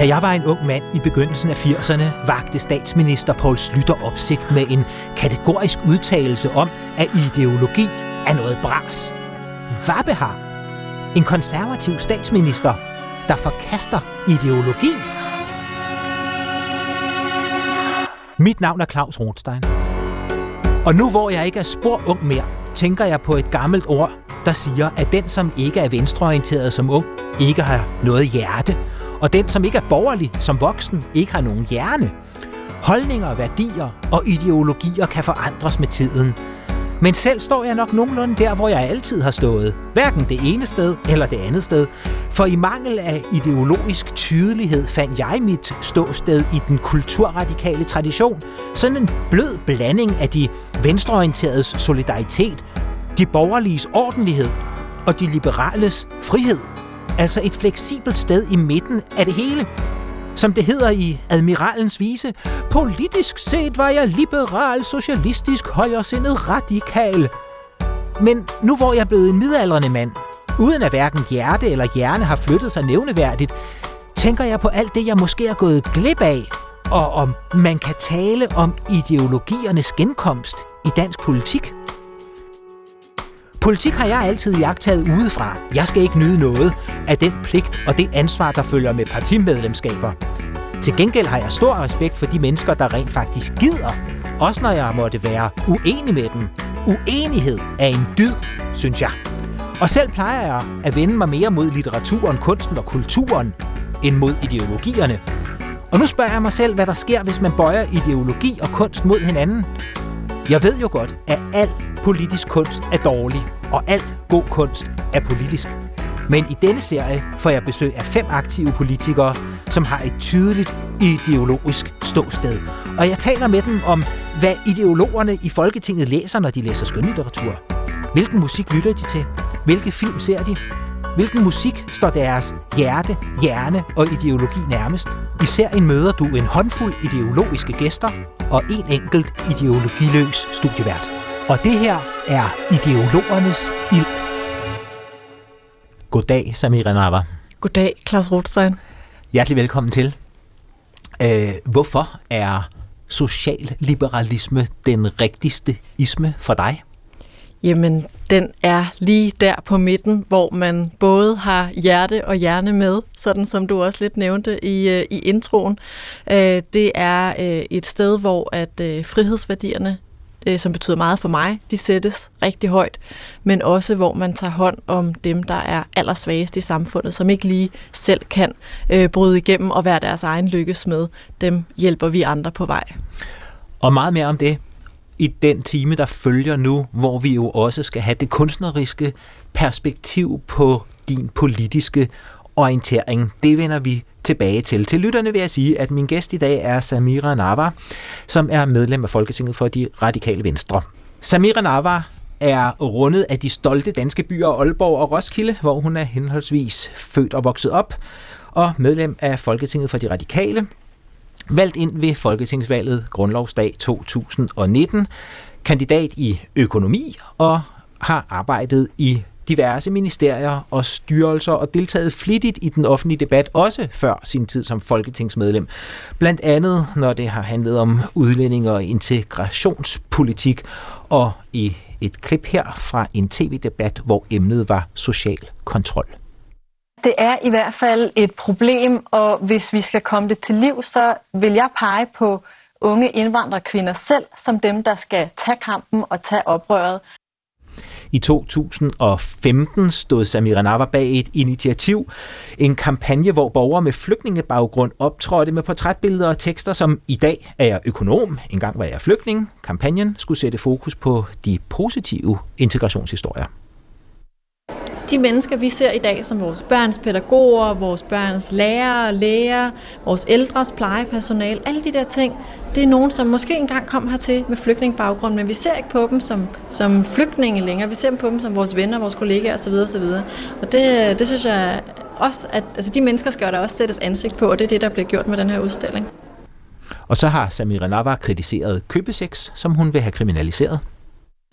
Da jeg var en ung mand i begyndelsen af 80'erne, vagte statsminister Poul Slytter opsigt med en kategorisk udtalelse om, at ideologi er noget bras. Hvad har en konservativ statsminister, der forkaster ideologi? Mit navn er Claus Rothstein. Og nu hvor jeg ikke er spor ung mere, tænker jeg på et gammelt ord, der siger, at den, som ikke er venstreorienteret som ung, ikke har noget hjerte, og den, som ikke er borgerlig som voksen, ikke har nogen hjerne. Holdninger, værdier og ideologier kan forandres med tiden. Men selv står jeg nok nogenlunde der, hvor jeg altid har stået. Hverken det ene sted eller det andet sted. For i mangel af ideologisk tydelighed fandt jeg mit ståsted i den kulturradikale tradition. Sådan en blød blanding af de venstreorienteredes solidaritet, de borgerliges ordentlighed og de liberales frihed. Altså et fleksibelt sted i midten af det hele. Som det hedder i Admiralens vise, politisk set var jeg liberal, socialistisk, højresindet, radikal. Men nu hvor jeg er blevet en midaldrende mand, uden at hverken hjerte eller hjerne har flyttet sig nævneværdigt, tænker jeg på alt det, jeg måske er gået glip af, og om man kan tale om ideologiernes genkomst i dansk politik. Politik har jeg altid jagtet udefra. Jeg skal ikke nyde noget af den pligt og det ansvar, der følger med partimedlemskaber. Til gengæld har jeg stor respekt for de mennesker, der rent faktisk gider, også når jeg måtte være uenig med dem. Uenighed er en dyd, synes jeg. Og selv plejer jeg at vende mig mere mod litteraturen, kunsten og kulturen, end mod ideologierne. Og nu spørger jeg mig selv, hvad der sker, hvis man bøjer ideologi og kunst mod hinanden. Jeg ved jo godt, at al politisk kunst er dårlig, og al god kunst er politisk. Men i denne serie får jeg besøg af fem aktive politikere, som har et tydeligt ideologisk ståsted. Og jeg taler med dem om, hvad ideologerne i Folketinget læser, når de læser skønlitteratur. Hvilken musik lytter de til? Hvilke film ser de? Hvilken musik står deres hjerte, hjerne og ideologi nærmest? Især en møder du en håndfuld ideologiske gæster og en enkelt ideologiløs studievært. Og det her er ideologernes ild. Goddag, Samira Nava. Goddag, Claus Rothstein. Hjertelig velkommen til. Øh, hvorfor er socialliberalisme den rigtigste isme for dig? Jamen, den er lige der på midten, hvor man både har hjerte og hjerne med, sådan som du også lidt nævnte i, øh, i introen. Øh, det er øh, et sted, hvor at frihedsværdierne som betyder meget for mig, de sættes rigtig højt, men også hvor man tager hånd om dem, der er allersvagest i samfundet, som ikke lige selv kan bryde igennem og være deres egen lykkes med. Dem hjælper vi andre på vej. Og meget mere om det i den time, der følger nu, hvor vi jo også skal have det kunstneriske perspektiv på din politiske orientering. Det vender vi tilbage til. Til lytterne vil jeg sige, at min gæst i dag er Samira Nava, som er medlem af Folketinget for de radikale venstre. Samira Nava er rundet af de stolte danske byer Aalborg og Roskilde, hvor hun er henholdsvis født og vokset op, og medlem af Folketinget for de radikale, valgt ind ved Folketingsvalget Grundlovsdag 2019, kandidat i økonomi og har arbejdet i diverse ministerier og styrelser og deltaget flittigt i den offentlige debat, også før sin tid som folketingsmedlem. Blandt andet, når det har handlet om udlænding og integrationspolitik, og i et klip her fra en tv-debat, hvor emnet var social kontrol. Det er i hvert fald et problem, og hvis vi skal komme det til liv, så vil jeg pege på unge indvandrerkvinder selv som dem, der skal tage kampen og tage oprøret. I 2015 stod Samira Nava bag et initiativ, en kampagne, hvor borgere med flygtningebaggrund optrådte med portrætbilleder og tekster som I dag er jeg økonom, engang var jeg flygtning. Kampagnen skulle sætte fokus på de positive integrationshistorier de mennesker, vi ser i dag som vores børns pædagoger, vores børns lærere, læger, vores ældres plejepersonal, alle de der ting, det er nogen, som måske engang kom hertil med flygtningbaggrund, men vi ser ikke på dem som, som flygtninge længere. Vi ser på dem som vores venner, vores kollegaer osv. osv. Og det, det synes jeg også, at altså de mennesker skal der også sættes ansigt på, og det er det, der bliver gjort med den her udstilling. Og så har Samira Nava kritiseret købesex, som hun vil have kriminaliseret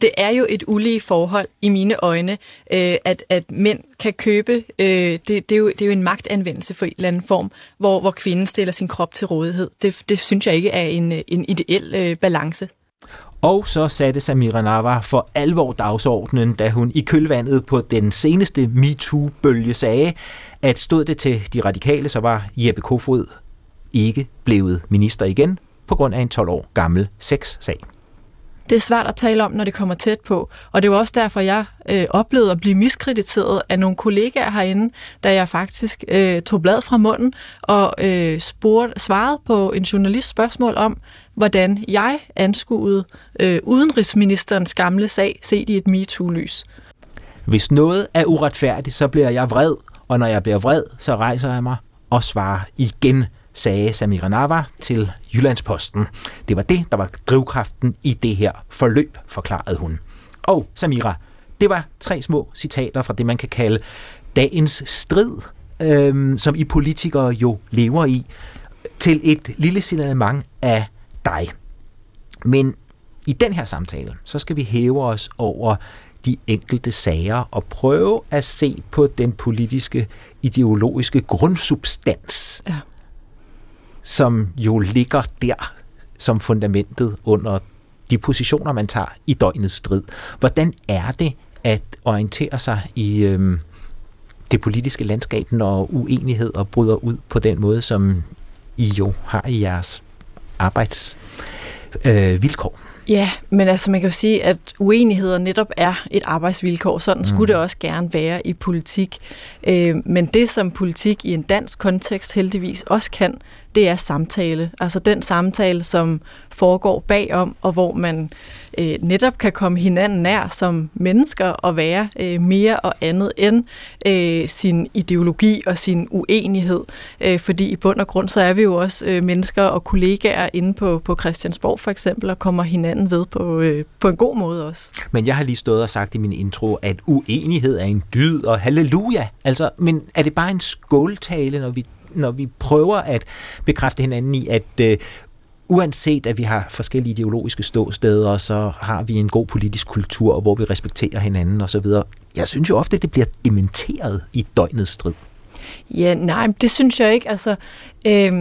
det er jo et ulige forhold i mine øjne, øh, at, at mænd kan købe. Øh, det, det, er jo, det er jo en magtanvendelse for en eller anden form, hvor, hvor kvinden stiller sin krop til rådighed. Det, det synes jeg ikke er en, en ideel øh, balance. Og så satte Samira Nava for alvor dagsordenen, da hun i kølvandet på den seneste MeToo-bølge sagde, at stod det til de radikale, så var Jeppe Kofod ikke blevet minister igen på grund af en 12 år gammel sexsag. Det er svært at tale om, når det kommer tæt på. Og det var også derfor, jeg øh, oplevede at blive miskrediteret af nogle kollegaer herinde, da jeg faktisk øh, tog blad fra munden og øh, spurgte, svarede på en journalist spørgsmål om, hvordan jeg anskuede øh, udenrigsministerens gamle sag set i et MeToo-lys. Hvis noget er uretfærdigt, så bliver jeg vred, og når jeg bliver vred, så rejser jeg mig og svarer igen sagde Samira Nava til Jyllandsposten. Det var det, der var drivkraften i det her forløb, forklarede hun. Og Samira, det var tre små citater fra det, man kan kalde dagens strid, øhm, som I politikere jo lever i, til et lille signalement af dig. Men i den her samtale, så skal vi hæve os over de enkelte sager og prøve at se på den politiske, ideologiske grundsubstans. Ja som jo ligger der som fundamentet under de positioner, man tager i døgnets strid. Hvordan er det at orientere sig i øh, det politiske landskab, når uenighed og bryder ud på den måde, som I jo har i jeres arbejdsvilkår? Øh? Ja, men altså man kan jo sige, at uenigheder netop er et arbejdsvilkår. Sådan skulle mm. det også gerne være i politik. Øh, men det, som politik i en dansk kontekst heldigvis også kan, det er samtale. Altså den samtale, som foregår bagom, og hvor man øh, netop kan komme hinanden nær som mennesker og være øh, mere og andet end øh, sin ideologi og sin uenighed. Øh, fordi i bund og grund, så er vi jo også øh, mennesker og kollegaer inde på, på Christiansborg for eksempel, og kommer hinanden ved på, øh, på en god måde også. Men jeg har lige stået og sagt i min intro, at uenighed er en dyd, og halleluja. Altså, men er det bare en skåltale, når vi når vi prøver at bekræfte hinanden i, at øh, uanset at vi har forskellige ideologiske ståsteder, så har vi en god politisk kultur, hvor vi respekterer hinanden osv. Jeg synes jo ofte, at det bliver dementeret i døgnets strid. Ja, nej, det synes jeg ikke. Altså, øh,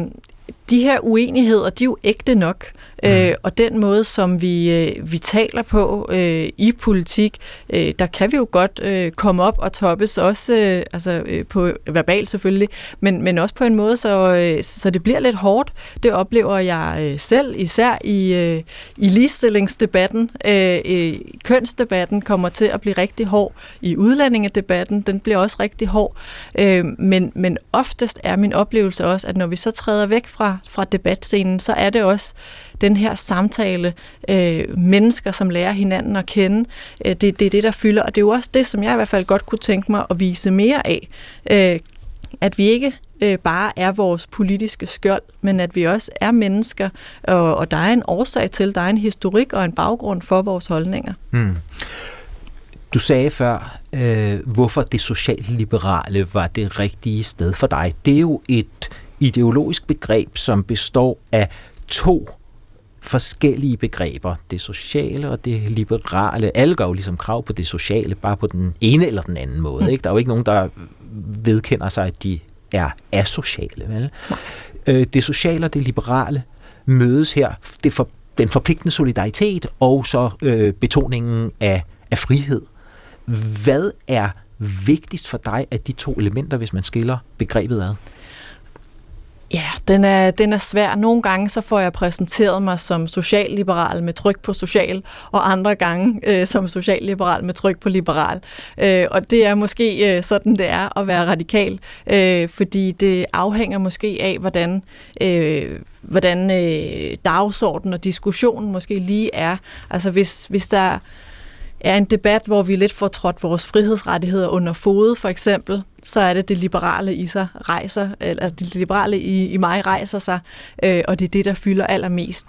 de her uenigheder, de er jo ægte nok. Mm. Øh, og den måde, som vi, øh, vi taler på øh, i politik, øh, der kan vi jo godt øh, komme op og toppes, også øh, altså, øh, på verbal selvfølgelig, men, men også på en måde, så, øh, så det bliver lidt hårdt. Det oplever jeg øh, selv, især i, øh, i ligestillingsdebatten. Øh, øh, kønsdebatten kommer til at blive rigtig hård. I udlændingedebatten, den bliver også rigtig hård. Øh, men, men oftest er min oplevelse også, at når vi så træder væk fra, fra debatscenen, så er det også den her samtale, øh, mennesker, som lærer hinanden at kende, øh, det, det er det, der fylder. Og det er jo også det, som jeg i hvert fald godt kunne tænke mig at vise mere af. Øh, at vi ikke øh, bare er vores politiske skjold, men at vi også er mennesker, og, og der er en årsag til, der er en historik og en baggrund for vores holdninger. Mm. Du sagde før, øh, hvorfor det socialliberale var det rigtige sted for dig. Det er jo et ideologisk begreb, som består af to forskellige begreber. Det sociale og det liberale. Alle gør jo ligesom krav på det sociale, bare på den ene eller den anden måde. Mm. Ikke? Der er jo ikke nogen, der vedkender sig, at de er asociale. Vel? Øh, det sociale og det liberale mødes her. Det for, den forpligtende solidaritet og så øh, betoningen af, af frihed. Hvad er vigtigst for dig af de to elementer, hvis man skiller begrebet ad? Ja, den er, den er svær. Nogle gange så får jeg præsenteret mig som socialliberal med tryk på social, og andre gange øh, som socialliberal med tryk på liberal. Øh, og det er måske øh, sådan, det er at være radikal, øh, fordi det afhænger måske af, hvordan... Øh, hvordan øh, dagsordenen og diskussionen måske lige er. Altså hvis, hvis der er en debat, hvor vi lidt får trådt vores frihedsrettigheder under fod, for eksempel, så er det det liberale i sig rejser, eller det liberale i, i mig rejser sig, øh, og det er det, der fylder allermest.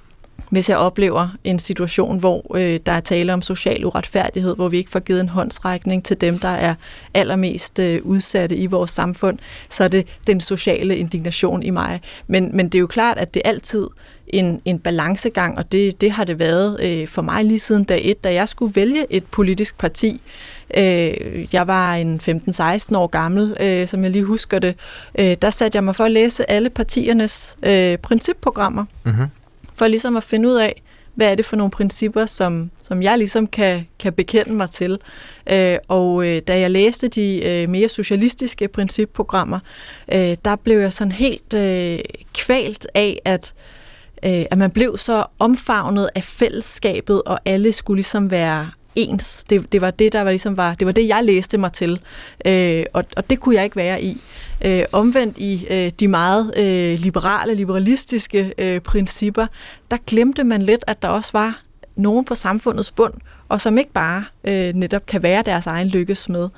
hvis jeg oplever en situation, hvor øh, der er tale om social uretfærdighed, hvor vi ikke får givet en håndsrækning til dem, der er allermest øh, udsatte i vores samfund, så er det den sociale indignation i mig. Men, men det er jo klart, at det altid en, en balancegang, og det, det har det været øh, for mig lige siden dag et, da jeg skulle vælge et politisk parti. Øh, jeg var en 15-16 år gammel, øh, som jeg lige husker det. Øh, der satte jeg mig for at læse alle partiernes øh, principprogrammer. Mm-hmm for ligesom at finde ud af, hvad er det for nogle principper, som, som jeg ligesom kan, kan bekende mig til. Øh, og øh, da jeg læste de øh, mere socialistiske principprogrammer, øh, der blev jeg sådan helt øh, kvalt af, at øh, at man blev så omfavnet af fællesskabet, og alle skulle ligesom være ens. Det, det var det, der var ligesom var, det var det, jeg læste mig til, øh, og, og det kunne jeg ikke være i. Øh, omvendt i øh, de meget øh, liberale, liberalistiske øh, principper, der glemte man lidt, at der også var nogen på samfundets bund, og som ikke bare øh, netop kan være deres egen lykkes med.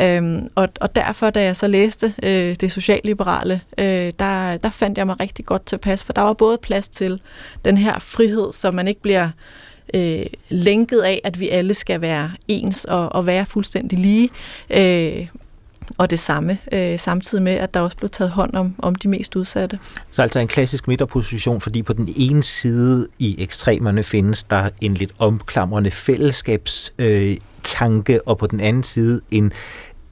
Øhm, og, og derfor, da jeg så læste øh, det socialliberale, øh, der, der fandt jeg mig rigtig godt tilpas, for der var både plads til den her frihed, så man ikke bliver øh, øh, lænket af, at vi alle skal være ens og, og være fuldstændig lige. Øh, og det samme, øh, samtidig med, at der også blev taget hånd om, om de mest udsatte. Så altså en klassisk midterposition, fordi på den ene side i ekstremerne findes der en lidt omklamrende fællesskabstanke, øh, og på den anden side en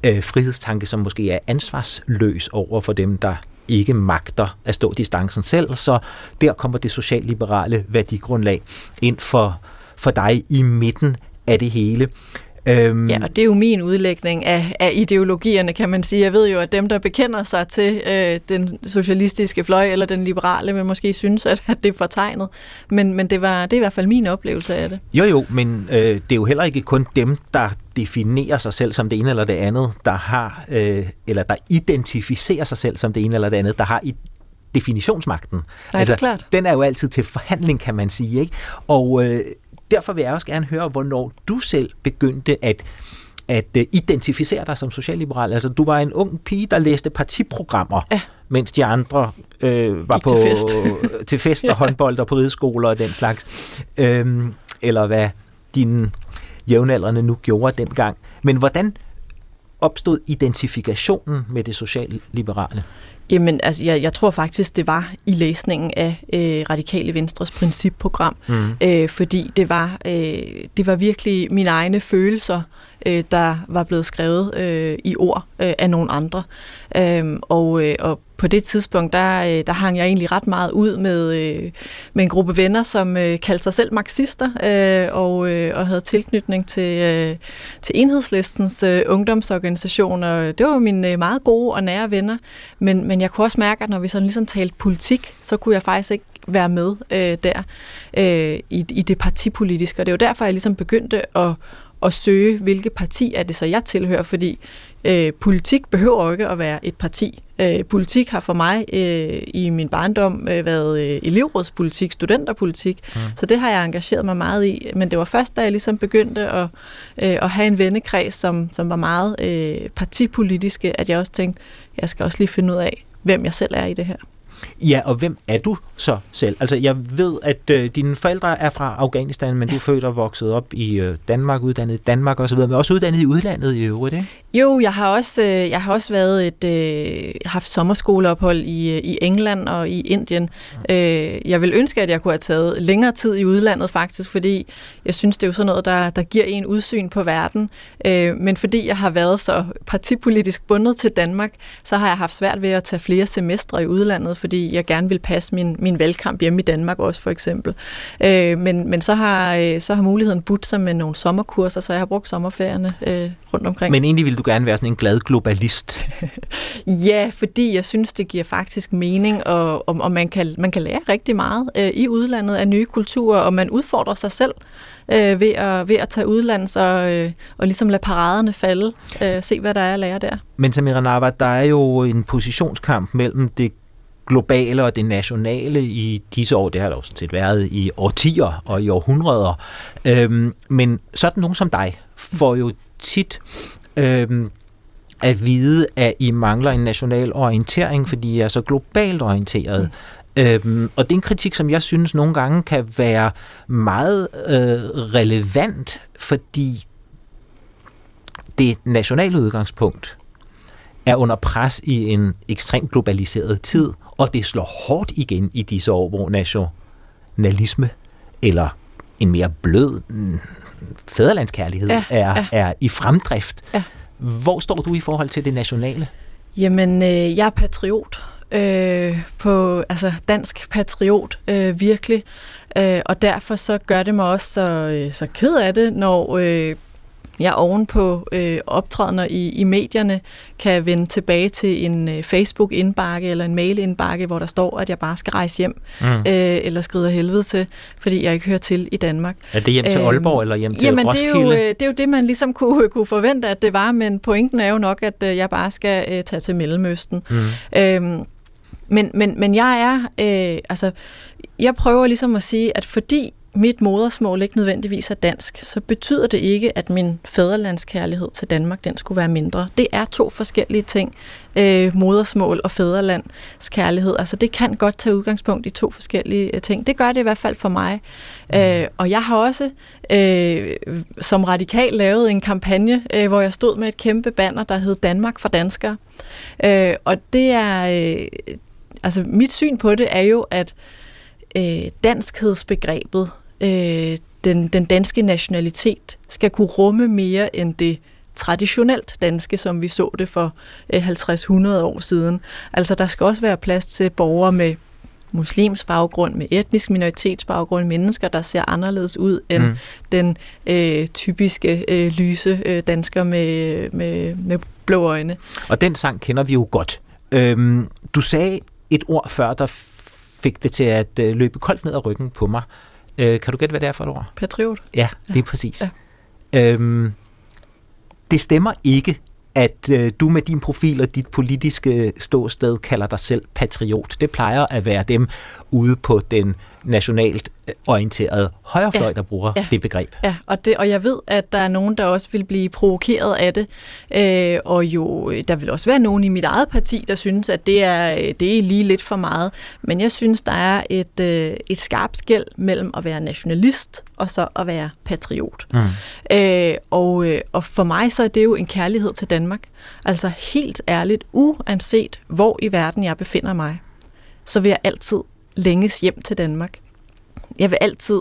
øh, frihedstanke, som måske er ansvarsløs over for dem, der ikke magter at stå distancen selv, så der kommer det socialliberale værdigrundlag ind for, for dig i midten af det hele. Øhm, ja, og det er jo min udlægning af, af ideologierne, kan man sige. Jeg ved jo, at dem, der bekender sig til øh, den socialistiske fløj eller den liberale, vil måske synes, at, at det er fortegnet. Men, men det, var, det er i hvert fald min oplevelse af det. Jo, jo, men øh, det er jo heller ikke kun dem, der definerer sig selv som det ene eller det andet, der har, øh, eller der identificerer sig selv som det ene eller det andet, der har i definitionsmagten. Nej, altså, det er klart. Den er jo altid til forhandling, kan man sige. Ikke? Og øh, derfor vil jeg også gerne høre, hvornår du selv begyndte at at uh, identificere dig som socialliberal. Altså, du var en ung pige, der læste partiprogrammer, ja. mens de andre øh, var på til fest, til fest og håndbold og på rideskoler og den slags. Øhm, eller hvad dine jævnaldrende nu gjorde dengang. Men hvordan opstod identifikationen med det socialliberale? Jamen, altså, jeg, jeg tror faktisk, det var i læsningen af øh, Radikale Venstres principprogram, mm. øh, fordi det var, øh, det var virkelig mine egne følelser, øh, der var blevet skrevet øh, i ord øh, af nogle andre. Øh, og, øh, og på det tidspunkt, der, øh, der hang jeg egentlig ret meget ud med, øh, med en gruppe venner, som øh, kaldte sig selv marxister øh, og, øh, og havde tilknytning til, øh, til enhedslistens øh, ungdomsorganisation. Og det var mine øh, meget gode og nære venner. Men, men jeg kunne også mærke, at når vi sådan ligesom talte politik, så kunne jeg faktisk ikke være med øh, der øh, i, i det partipolitiske. Og det var derfor, jeg ligesom begyndte at at søge, hvilke parti er det så, jeg tilhører, fordi øh, politik behøver ikke at være et parti. Øh, politik har for mig øh, i min barndom øh, været øh, elevrådspolitik, studenterpolitik, mm. så det har jeg engageret mig meget i. Men det var først, da jeg ligesom begyndte at, øh, at have en vennekreds, som, som var meget øh, partipolitiske, at jeg også tænkte, jeg skal også lige finde ud af, hvem jeg selv er i det her. Ja, og hvem er du så selv? Altså, jeg ved, at øh, dine forældre er fra Afghanistan, men ja. du er født og vokset op i øh, Danmark, uddannet i Danmark osv., men også uddannet i udlandet i øvrigt, ikke? Jo, jeg har også, øh, jeg har også været et, øh, haft sommerskoleophold i, øh, i England og i Indien. Øh, jeg vil ønske, at jeg kunne have taget længere tid i udlandet faktisk, fordi jeg synes, det er jo sådan noget, der, der giver en udsyn på verden. Øh, men fordi jeg har været så partipolitisk bundet til Danmark, så har jeg haft svært ved at tage flere semestre i udlandet, fordi jeg gerne vil passe min, min valgkamp hjemme i Danmark også, for eksempel. Øh, men, men så har, øh, så har muligheden budt sig med nogle sommerkurser, så jeg har brugt sommerferierne øh, rundt omkring. Men egentlig vil du gerne være sådan en glad globalist? ja, fordi jeg synes, det giver faktisk mening, og, og, og man, kan, man kan lære rigtig meget øh, i udlandet af nye kulturer, og man udfordrer sig selv øh, ved, at, ved at tage udlands og, øh, og ligesom lade paraderne falde, øh, se hvad der er at lære der. Men Samira Nava, der er jo en positionskamp mellem det globale og det nationale i disse år. Det har der jo sådan set været i årtier og i århundreder. Øhm, men sådan nogen som dig får jo tit øhm, at vide, at I mangler en national orientering, fordi I er så globalt orienteret. Øhm, og det er en kritik, som jeg synes nogle gange kan være meget øh, relevant, fordi det nationale udgangspunkt er under pres i en ekstremt globaliseret tid, og det slår hårdt igen i disse år, hvor nationalisme eller en mere blød mm, fæderlandskærlighed ja, er, ja. er i fremdrift. Ja. Hvor står du i forhold til det nationale? Jamen, øh, jeg er patriot. Øh, på altså dansk patriot øh, virkelig øh, og derfor så gør det mig også så, øh, så ked af det når øh, jeg ovenpå øh, optrædener i, i medierne kan vende tilbage til en øh, Facebook-indbakke eller en mail-indbakke, hvor der står, at jeg bare skal rejse hjem mm. øh, eller skride helvede til, fordi jeg ikke hører til i Danmark. Er det hjem til øhm, Aalborg øh, eller hjem til jamen, Roskilde? Det er, jo, øh, det er jo det, man ligesom kunne, kunne forvente, at det var, men pointen er jo nok, at øh, jeg bare skal øh, tage til Mellemøsten. Mm. Øh, men, men, men jeg er, øh, altså, jeg prøver ligesom at sige, at fordi mit modersmål ikke nødvendigvis er dansk, så betyder det ikke, at min fædrelandskærlighed til Danmark, den skulle være mindre. Det er to forskellige ting, øh, modersmål og fædrelandskærlighed. Altså det kan godt tage udgangspunkt i to forskellige øh, ting. Det gør det i hvert fald for mig. Øh, og jeg har også øh, som radikal lavet en kampagne, øh, hvor jeg stod med et kæmpe banner, der hed Danmark for danskere. Øh, og det er... Øh, altså mit syn på det er jo, at øh, danskhedsbegrebet, øh, den, den danske nationalitet, skal kunne rumme mere end det traditionelt danske, som vi så det for øh, 50-100 år siden. Altså der skal også være plads til borgere med muslims baggrund, med etnisk minoritetsbaggrund, mennesker, der ser anderledes ud end mm. den øh, typiske øh, lyse øh, dansker med, med, med blå øjne. Og den sang kender vi jo godt. Øhm, du sagde et ord før, der fik det til at øh, løbe koldt ned ad ryggen på mig. Øh, kan du gætte, hvad det er for et ord? Patriot. Ja, det er ja. præcis. Ja. Øhm, det stemmer ikke, at øh, du med din profil og dit politiske ståsted kalder dig selv patriot. Det plejer at være dem ude på den nationalt øh, orienteret højrefløj, ja. der bruger ja. det begreb. Ja, og, det, og jeg ved, at der er nogen, der også vil blive provokeret af det, øh, og jo, der vil også være nogen i mit eget parti, der synes, at det er, det er lige lidt for meget. Men jeg synes, der er et, øh, et skarpt skæld mellem at være nationalist og så at være patriot. Mm. Øh, og, øh, og for mig så er det jo en kærlighed til Danmark. Altså helt ærligt, uanset hvor i verden jeg befinder mig, så vil jeg altid længes hjem til Danmark. Jeg vil altid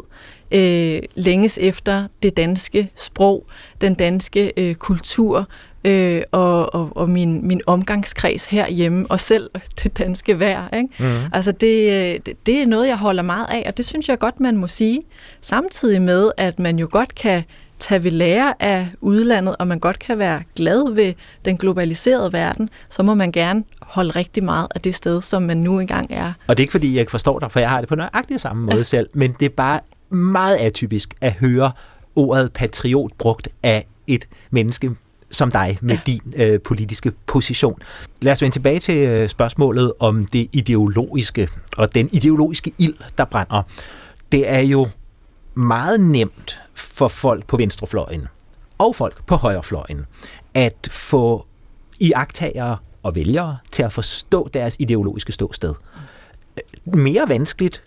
øh, længes efter det danske sprog, den danske øh, kultur øh, og, og, og min, min omgangskreds herhjemme, og selv det danske vejr. Ikke? Mm. Altså det, øh, det, det er noget, jeg holder meget af, og det synes jeg godt, man må sige. Samtidig med, at man jo godt kan tage ved lære af udlandet, og man godt kan være glad ved den globaliserede verden, så må man gerne holde rigtig meget af det sted, som man nu engang er. Og det er ikke fordi, jeg ikke forstår dig, for jeg har det på nøjagtig samme måde ja. selv, men det er bare meget atypisk at høre ordet patriot brugt af et menneske som dig med ja. din øh, politiske position. Lad os vende tilbage til øh, spørgsmålet om det ideologiske og den ideologiske ild, der brænder. Det er jo meget nemt for folk på venstrefløjen og folk på højrefløjen at få iagtagere og vælgere til at forstå deres ideologiske ståsted. Mere vanskeligt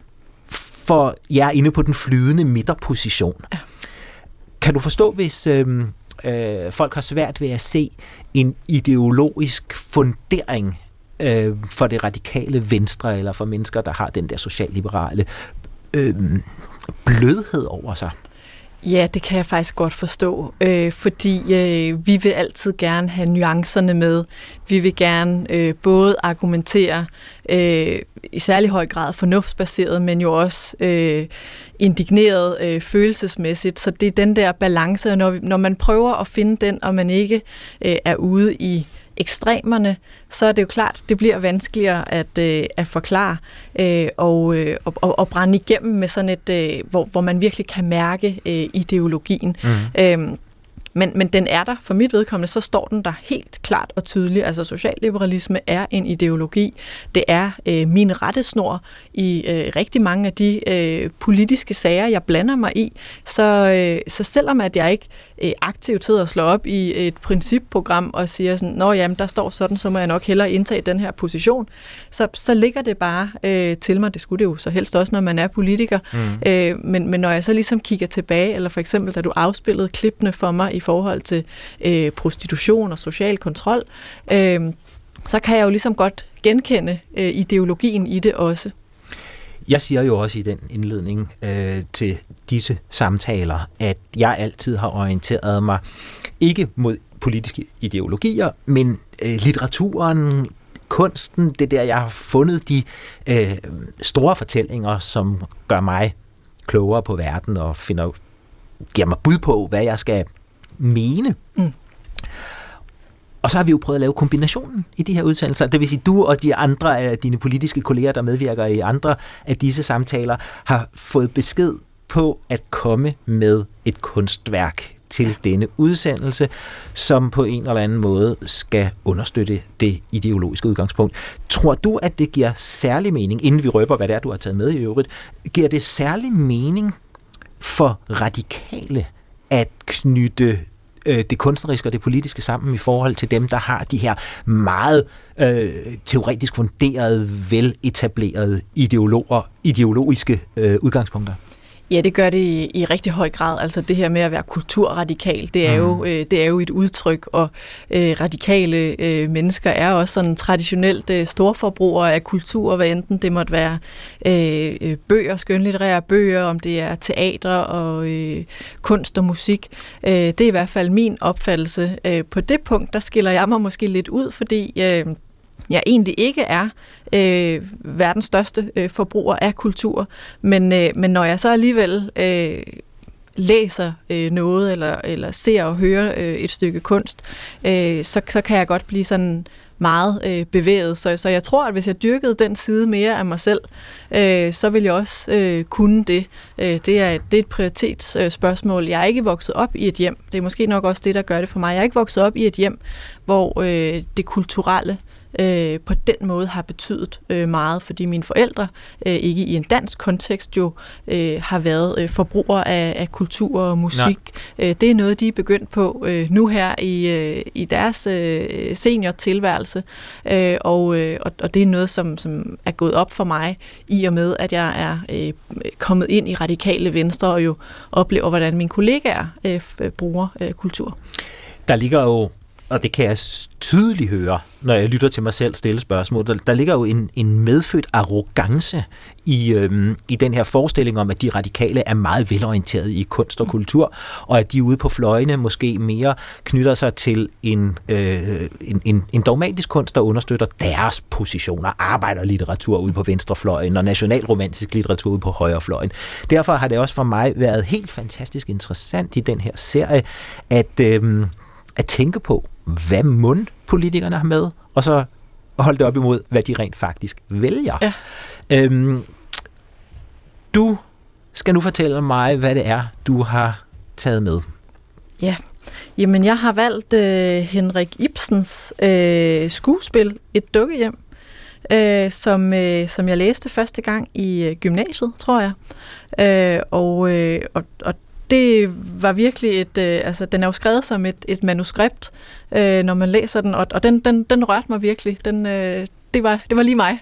for jer inde på den flydende midterposition. Kan du forstå, hvis øh, øh, folk har svært ved at se en ideologisk fundering øh, for det radikale venstre, eller for mennesker, der har den der socialliberale øh, blødhed over sig? Ja, det kan jeg faktisk godt forstå, øh, fordi øh, vi vil altid gerne have nuancerne med. Vi vil gerne øh, både argumentere øh, i særlig høj grad fornuftsbaseret, men jo også øh, indigneret øh, følelsesmæssigt. Så det er den der balance, når, når man prøver at finde den, og man ikke øh, er ude i ekstremerne, så er det jo klart, det bliver vanskeligere at, øh, at forklare øh, og, øh, og, og brænde igennem med sådan et, øh, hvor, hvor man virkelig kan mærke øh, ideologien. Mm. Øh, men, men den er der. For mit vedkommende, så står den der helt klart og tydeligt. Altså socialliberalisme er en ideologi. Det er øh, min rettesnor i øh, rigtig mange af de øh, politiske sager, jeg blander mig i. Så, øh, så selvom at jeg ikke øh, aktivt sidder og slår op i et principprogram og siger sådan, nå jamen, der står sådan, så må jeg nok hellere indtage den her position, så, så ligger det bare øh, til mig. Det skulle det jo så helst også, når man er politiker. Mm. Øh, men, men når jeg så ligesom kigger tilbage, eller for eksempel, da du afspillede klippene for mig i forhold til øh, prostitution og social kontrol, øh, så kan jeg jo ligesom godt genkende øh, ideologien i det også. Jeg siger jo også i den indledning øh, til disse samtaler, at jeg altid har orienteret mig ikke mod politiske ideologier, men øh, litteraturen, kunsten, det der, jeg har fundet de øh, store fortællinger, som gør mig klogere på verden og finder, giver mig bud på, hvad jeg skal mene. Mm. Og så har vi jo prøvet at lave kombinationen i de her udsendelser. Det vil sige, du og de andre af dine politiske kolleger, der medvirker i andre af disse samtaler, har fået besked på at komme med et kunstværk til denne udsendelse, som på en eller anden måde skal understøtte det ideologiske udgangspunkt. Tror du, at det giver særlig mening, inden vi røber, hvad det er, du har taget med i øvrigt, giver det særlig mening for radikale at knytte øh, det kunstneriske og det politiske sammen i forhold til dem, der har de her meget øh, teoretisk funderede, veletablerede ideologer, ideologiske øh, udgangspunkter? Ja, det gør det i, i rigtig høj grad. Altså det her med at være kulturradikal, det er, mm. jo, øh, det er jo et udtryk, og øh, radikale øh, mennesker er også sådan traditionelt øh, storforbrugere af kultur, hvad enten det måtte være øh, øh, bøger, skønlitterære bøger, om det er teater og øh, kunst og musik. Øh, det er i hvert fald min opfattelse. Øh, på det punkt, der skiller jeg mig måske lidt ud, fordi... Øh, jeg egentlig ikke er øh, verdens største øh, forbruger af kultur, men, øh, men når jeg så alligevel øh, læser øh, noget, eller, eller ser og hører øh, et stykke kunst, øh, så, så kan jeg godt blive sådan meget øh, bevæget. Så, så jeg tror, at hvis jeg dyrkede den side mere af mig selv, øh, så vil jeg også øh, kunne det. Øh, det, er, det er et prioritetsspørgsmål. Øh, jeg er ikke vokset op i et hjem. Det er måske nok også det, der gør det for mig. Jeg er ikke vokset op i et hjem, hvor øh, det kulturelle øh, på den måde har betydet øh, meget, fordi mine forældre øh, ikke i en dansk kontekst jo øh, har været øh, forbrugere af, af kultur og musik. Øh, det er noget, de er begyndt på øh, nu her i, øh, i deres øh, seniortilværelse, øh, og, øh, og, det er noget, som, som er gået op for mig i og med, at jeg er øh, kommet ind i radikale venstre og jo oplever, hvordan mine kollegaer øh, bruger øh, kultur. Der ligger jo og det kan jeg tydeligt høre, når jeg lytter til mig selv stille spørgsmål. Der, der ligger jo en, en medfødt arrogance i, øhm, i den her forestilling om, at de radikale er meget velorienterede i kunst og kultur, og at de ude på fløjene måske mere knytter sig til en, øh, en, en, en dogmatisk kunst, der understøtter deres positioner, arbejderlitteratur ude på venstrefløjen og nationalromantisk litteratur ude på højrefløjen. Derfor har det også for mig været helt fantastisk interessant i den her serie, at, øh, at tænke på, hvad mund politikerne har med, og så holde det op imod, hvad de rent faktisk vælger. Ja. Øhm, du skal nu fortælle mig, hvad det er, du har taget med. Ja, jamen jeg har valgt øh, Henrik Ibsens øh, skuespil Et dukkehjem, øh, som, øh, som jeg læste første gang i øh, gymnasiet, tror jeg. Øh, og, øh, og, og det var virkelig et, øh, altså den er jo skrevet som et, et manuskript, øh, når man læser den, og, og den, den, den rørte mig virkelig. Den, øh, det, var, det var lige mig.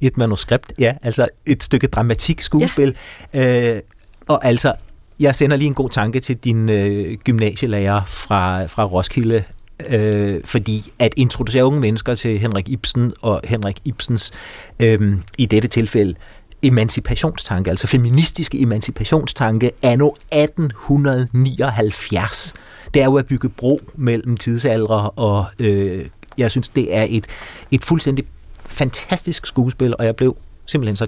Et manuskript, ja, altså et stykke dramatik skuespil. Ja. Øh, og altså, jeg sender lige en god tanke til din øh, gymnasielærer fra, fra Roskilde, øh, fordi at introducere unge mennesker til Henrik Ibsen og Henrik Ibsens, øh, i dette tilfælde, emancipationstanke, altså feministiske emancipationstanke anno 1879. Det er jo at bygge bro mellem tidsalder, og øh, jeg synes, det er et, et fuldstændig fantastisk skuespil, og jeg blev simpelthen så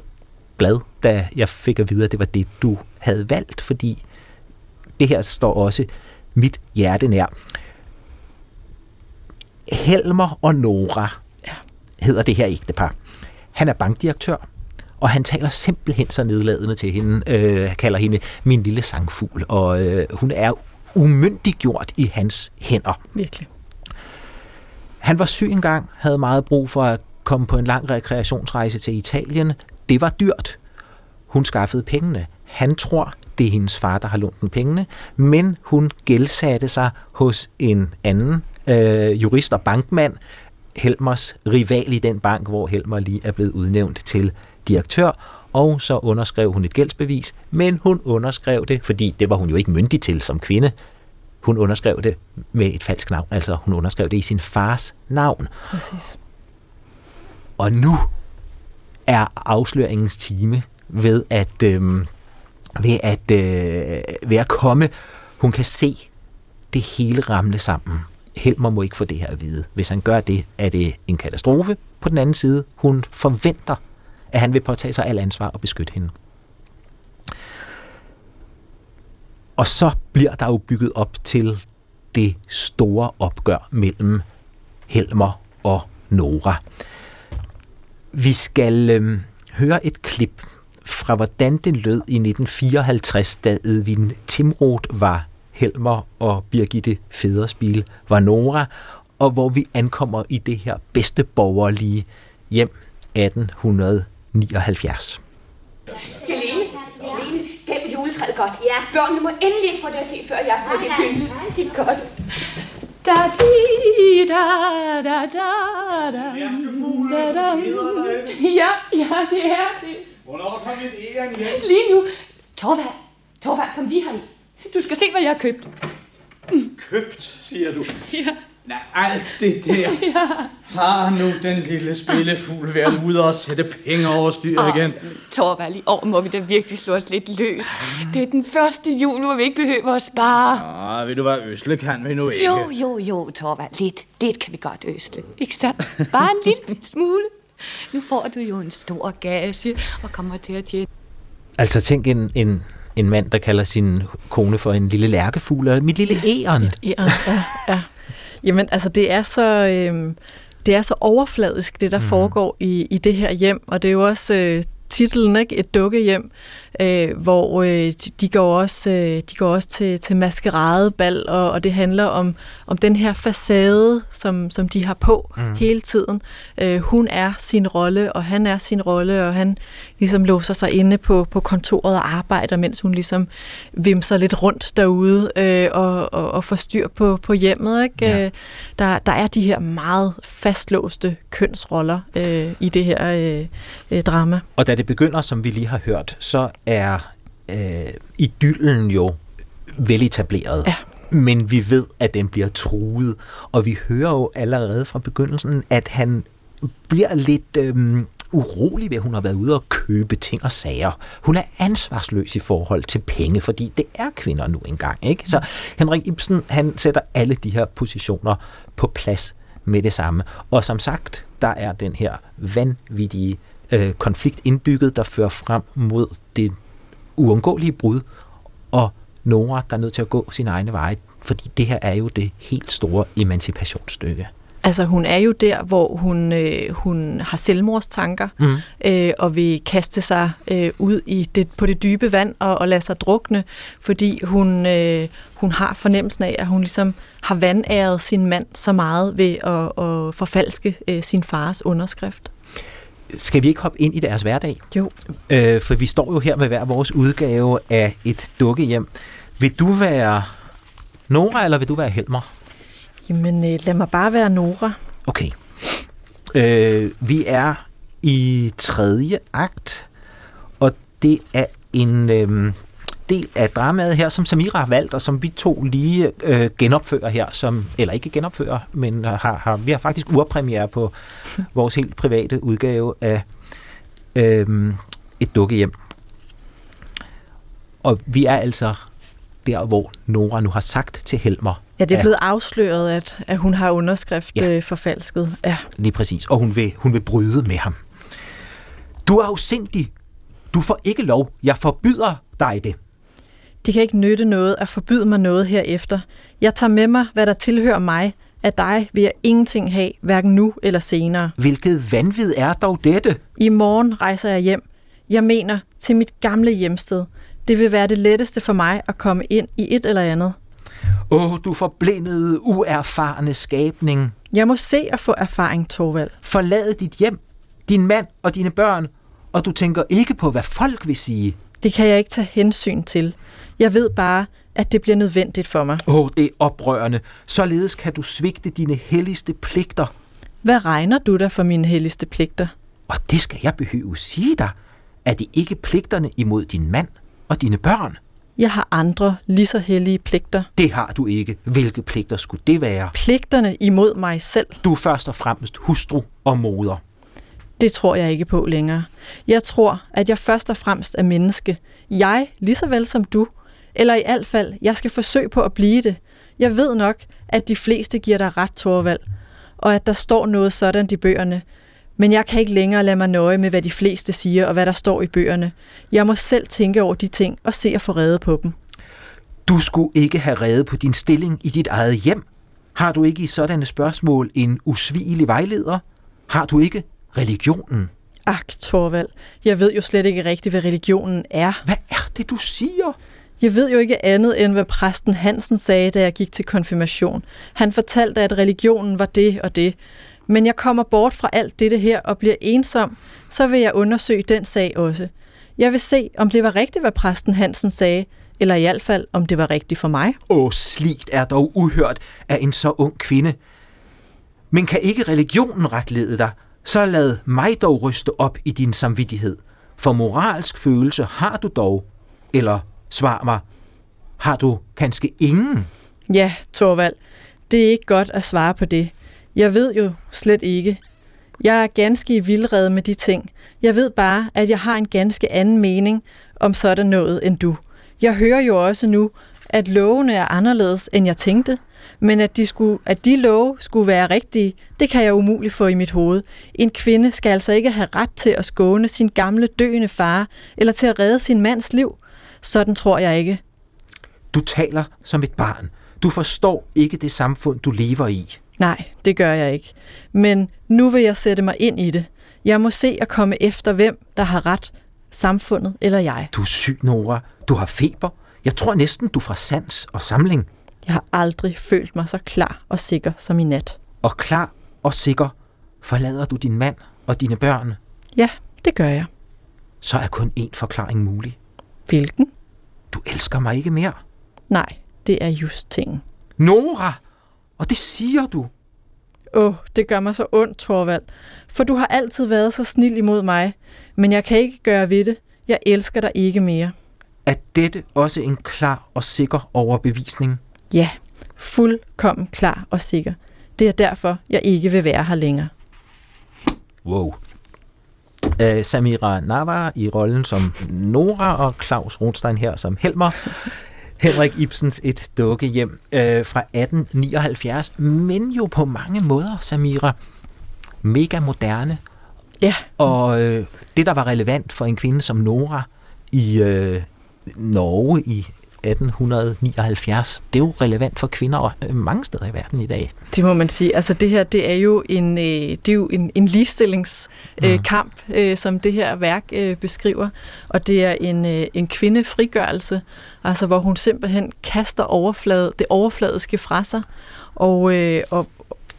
glad, da jeg fik at vide, at det var det, du havde valgt, fordi det her står også mit hjerte nær. Helmer og Nora hedder det her ægtepar. Han er bankdirektør, og han taler simpelthen så nedladende til hende, øh, kalder hende min lille sangfugl, og øh, hun er umyndiggjort i hans hænder. Virkelig. Han var syg engang, havde meget brug for at komme på en lang rekreationsrejse til Italien. Det var dyrt. Hun skaffede pengene. Han tror, det er hendes far, der har lånt den pengene, men hun gældsatte sig hos en anden øh, jurist og bankmand, Helmers rival i den bank, hvor Helmer lige er blevet udnævnt til direktør, og så underskrev hun et gældsbevis, men hun underskrev det, fordi det var hun jo ikke myndig til som kvinde. Hun underskrev det med et falsk navn, altså hun underskrev det i sin fars navn. Præcis. Og nu er afsløringens time ved at, øh, ved at, øh, ved at komme. Hun kan se det hele ramle sammen. Helmer må ikke få det her at vide. Hvis han gør det, er det en katastrofe. På den anden side, hun forventer, at han vil påtage sig al ansvar og beskytte hende. Og så bliver der jo bygget op til det store opgør mellem Helmer og Nora. Vi skal øh, høre et klip fra, hvordan det lød i 1954, da Edvin Timroth var Helmer og Birgitte Federspil var Nora, og hvor vi ankommer i det her bedste borgerlige hjem 1800. 1879. Helene, Helene, gem juletræet godt. Ja. Børnene må endelig ikke få det at se, før i aften, når det er pyntet. Det er godt. Da di da da da da da da Ja, ja, det er det. Hvornår kom et æren hjem? Lige nu. Torvald, Torvald, kom lige herind. Du skal se, hvad jeg har købt. Købt, siger du. Ja. Nej, alt det der. Ja. Har nu den lille spillefugl været ude og sætte penge over styr igen? Torvald, i år må vi da virkelig slå os lidt løs. Det er den første jul, hvor vi ikke behøver at spare. Ah, ved du hvad, Øsle kan vi nu ikke. Jo, jo, jo, Torvald. Lidt, lidt kan vi godt øsle. Ikke sandt? Bare en lille smule. Nu får du jo en stor gage og kommer til at tjene. Altså tænk en, en, en mand, der kalder sin kone for en lille lærkefugl, og mit lille æren. Ja, ja, ja. Jamen, altså, det er så... Øh, det er så overfladisk, det der mm. foregår i, i det her hjem, og det er jo også øh, titlen, ikke? Et dukkehjem, øh, hvor øh, de går også, øh, de går også til, til maskeradebal, og, og det handler om, om den her facade, som, som de har på mm. hele tiden. Øh, hun er sin rolle, og han er sin rolle, og han ligesom låser sig inde på, på kontoret og arbejder, mens hun ligesom vimser lidt rundt derude øh, og, og, og får styr på, på hjemmet. Ikke? Ja. Øh, der, der er de her meget fastlåste kønsroller øh, i det her øh, øh, drama. Og da det begynder, som vi lige har hørt, så er øh, idyllen jo veletableret. Ja. Men vi ved, at den bliver truet. Og vi hører jo allerede fra begyndelsen, at han bliver lidt øh, urolig ved, at hun har været ude og købe ting og sager. Hun er ansvarsløs i forhold til penge, fordi det er kvinder nu engang. Ikke? Så Henrik Ibsen, han sætter alle de her positioner på plads med det samme. Og som sagt, der er den her vanvittige øh, konflikt indbygget, der fører frem mod det uundgåelige brud, og Nora, der er nødt til at gå sin egne veje, fordi det her er jo det helt store emancipationsstykke. Altså hun er jo der, hvor hun, øh, hun har selvmordstanker mm. øh, og vil kaste sig øh, ud i det, på det dybe vand og, og lade sig drukne, fordi hun, øh, hun har fornemmelsen af, at hun ligesom har vandæret sin mand så meget ved at, at forfalske øh, sin fars underskrift. Skal vi ikke hoppe ind i deres hverdag? Jo. Øh, for vi står jo her med hver vores udgave af et dukkehjem. Vil du være Nora, eller vil du være Helmer? Jamen, øh, lad mig bare være Nora. Okay. Øh, vi er i tredje akt, og det er en øh, del af dramaet her, som Samira har valgt, og som vi to lige øh, genopfører her, som, eller ikke genopfører, men har, har, vi har faktisk urpremiere på vores helt private udgave af øh, et dukkehjem. Og vi er altså der, hvor Nora nu har sagt til Helmer, Ja, det er blevet afsløret, at, at hun har underskrift Ja. ja. forfalsket. Ja. Lige præcis. Og hun vil, hun vil bryde med ham. Du er afsindig. Du får ikke lov. Jeg forbyder dig det. Det kan ikke nytte noget at forbyde mig noget herefter. Jeg tager med mig, hvad der tilhører mig. Af dig vil jeg ingenting have, hverken nu eller senere. Hvilket vanvid er dog dette? I morgen rejser jeg hjem. Jeg mener til mit gamle hjemsted. Det vil være det letteste for mig at komme ind i et eller andet. Åh, oh, du forblindede, uerfarne skabning. Jeg må se at få erfaring, Torvald. Forlad dit hjem, din mand og dine børn, og du tænker ikke på, hvad folk vil sige. Det kan jeg ikke tage hensyn til. Jeg ved bare, at det bliver nødvendigt for mig. Åh, oh, det er oprørende. Således kan du svigte dine helligste pligter. Hvad regner du der for mine helligste pligter? Og det skal jeg behøve sige dig. Er det ikke pligterne imod din mand og dine børn? Jeg har andre lige så hellige pligter. Det har du ikke. Hvilke pligter skulle det være? Pligterne imod mig selv. Du er først og fremmest hustru og moder. Det tror jeg ikke på længere. Jeg tror, at jeg først og fremmest er menneske. Jeg, lige så vel som du. Eller i alt fald, jeg skal forsøge på at blive det. Jeg ved nok, at de fleste giver dig ret, Torvald. Og at der står noget sådan i bøgerne. Men jeg kan ikke længere lade mig nøje med, hvad de fleste siger og hvad der står i bøgerne. Jeg må selv tænke over de ting og se at få redde på dem. Du skulle ikke have reddet på din stilling i dit eget hjem. Har du ikke i sådanne spørgsmål en usvigelig vejleder? Har du ikke religionen? Ak, Torvald, jeg ved jo slet ikke rigtigt, hvad religionen er. Hvad er det, du siger? Jeg ved jo ikke andet, end hvad præsten Hansen sagde, da jeg gik til konfirmation. Han fortalte, at religionen var det og det. Men jeg kommer bort fra alt dette her og bliver ensom, så vil jeg undersøge den sag også. Jeg vil se, om det var rigtigt, hvad præsten Hansen sagde, eller i hvert fald, om det var rigtigt for mig. Åh, sligt er dog uhørt af en så ung kvinde. Men kan ikke religionen retlede dig, så lad mig dog ryste op i din samvittighed. For moralsk følelse har du dog, eller svar mig, har du kanskje ingen? Ja, Torvald, det er ikke godt at svare på det. Jeg ved jo slet ikke. Jeg er ganske i vildrede med de ting. Jeg ved bare, at jeg har en ganske anden mening om sådan noget end du. Jeg hører jo også nu, at lovene er anderledes, end jeg tænkte, men at de, skulle, at de love skulle være rigtige, det kan jeg umuligt få i mit hoved. En kvinde skal altså ikke have ret til at skåne sin gamle døende far, eller til at redde sin mands liv. Sådan tror jeg ikke. Du taler som et barn. Du forstår ikke det samfund, du lever i. Nej, det gør jeg ikke. Men nu vil jeg sætte mig ind i det. Jeg må se at komme efter, hvem der har ret, samfundet eller jeg. Du er syg, Nora. Du har feber. Jeg tror næsten, du fra sans og samling. Jeg har aldrig følt mig så klar og sikker som i nat. Og klar og sikker forlader du din mand og dine børn. Ja, det gør jeg. Så er kun én forklaring mulig. Hvilken? Du elsker mig ikke mere. Nej, det er just tingen. Nora! Og det siger du. Åh, oh, det gør mig så ondt, Torvald. For du har altid været så snil imod mig. Men jeg kan ikke gøre ved det. Jeg elsker dig ikke mere. Er dette også en klar og sikker overbevisning? Ja, fuldkommen klar og sikker. Det er derfor, jeg ikke vil være her længere. Wow. Uh, Samira Navar i rollen som Nora og Claus Rothstein her som Helmer. Henrik Ibsens Et dukkehjem øh, fra 1879, men jo på mange måder, Samira, mega moderne. Ja. Og øh, det, der var relevant for en kvinde som Nora i øh, Norge i 1879, det er jo relevant for kvinder øh, mange steder i verden i dag. Det må man sige. Altså det her, det er jo en, øh, det er jo en, en ligestillingskamp, mm. øh, som det her værk øh, beskriver. Og det er en, øh, en kvindefrigørelse, altså hvor hun simpelthen kaster overflade, det overfladiske fra sig, og, øh, og,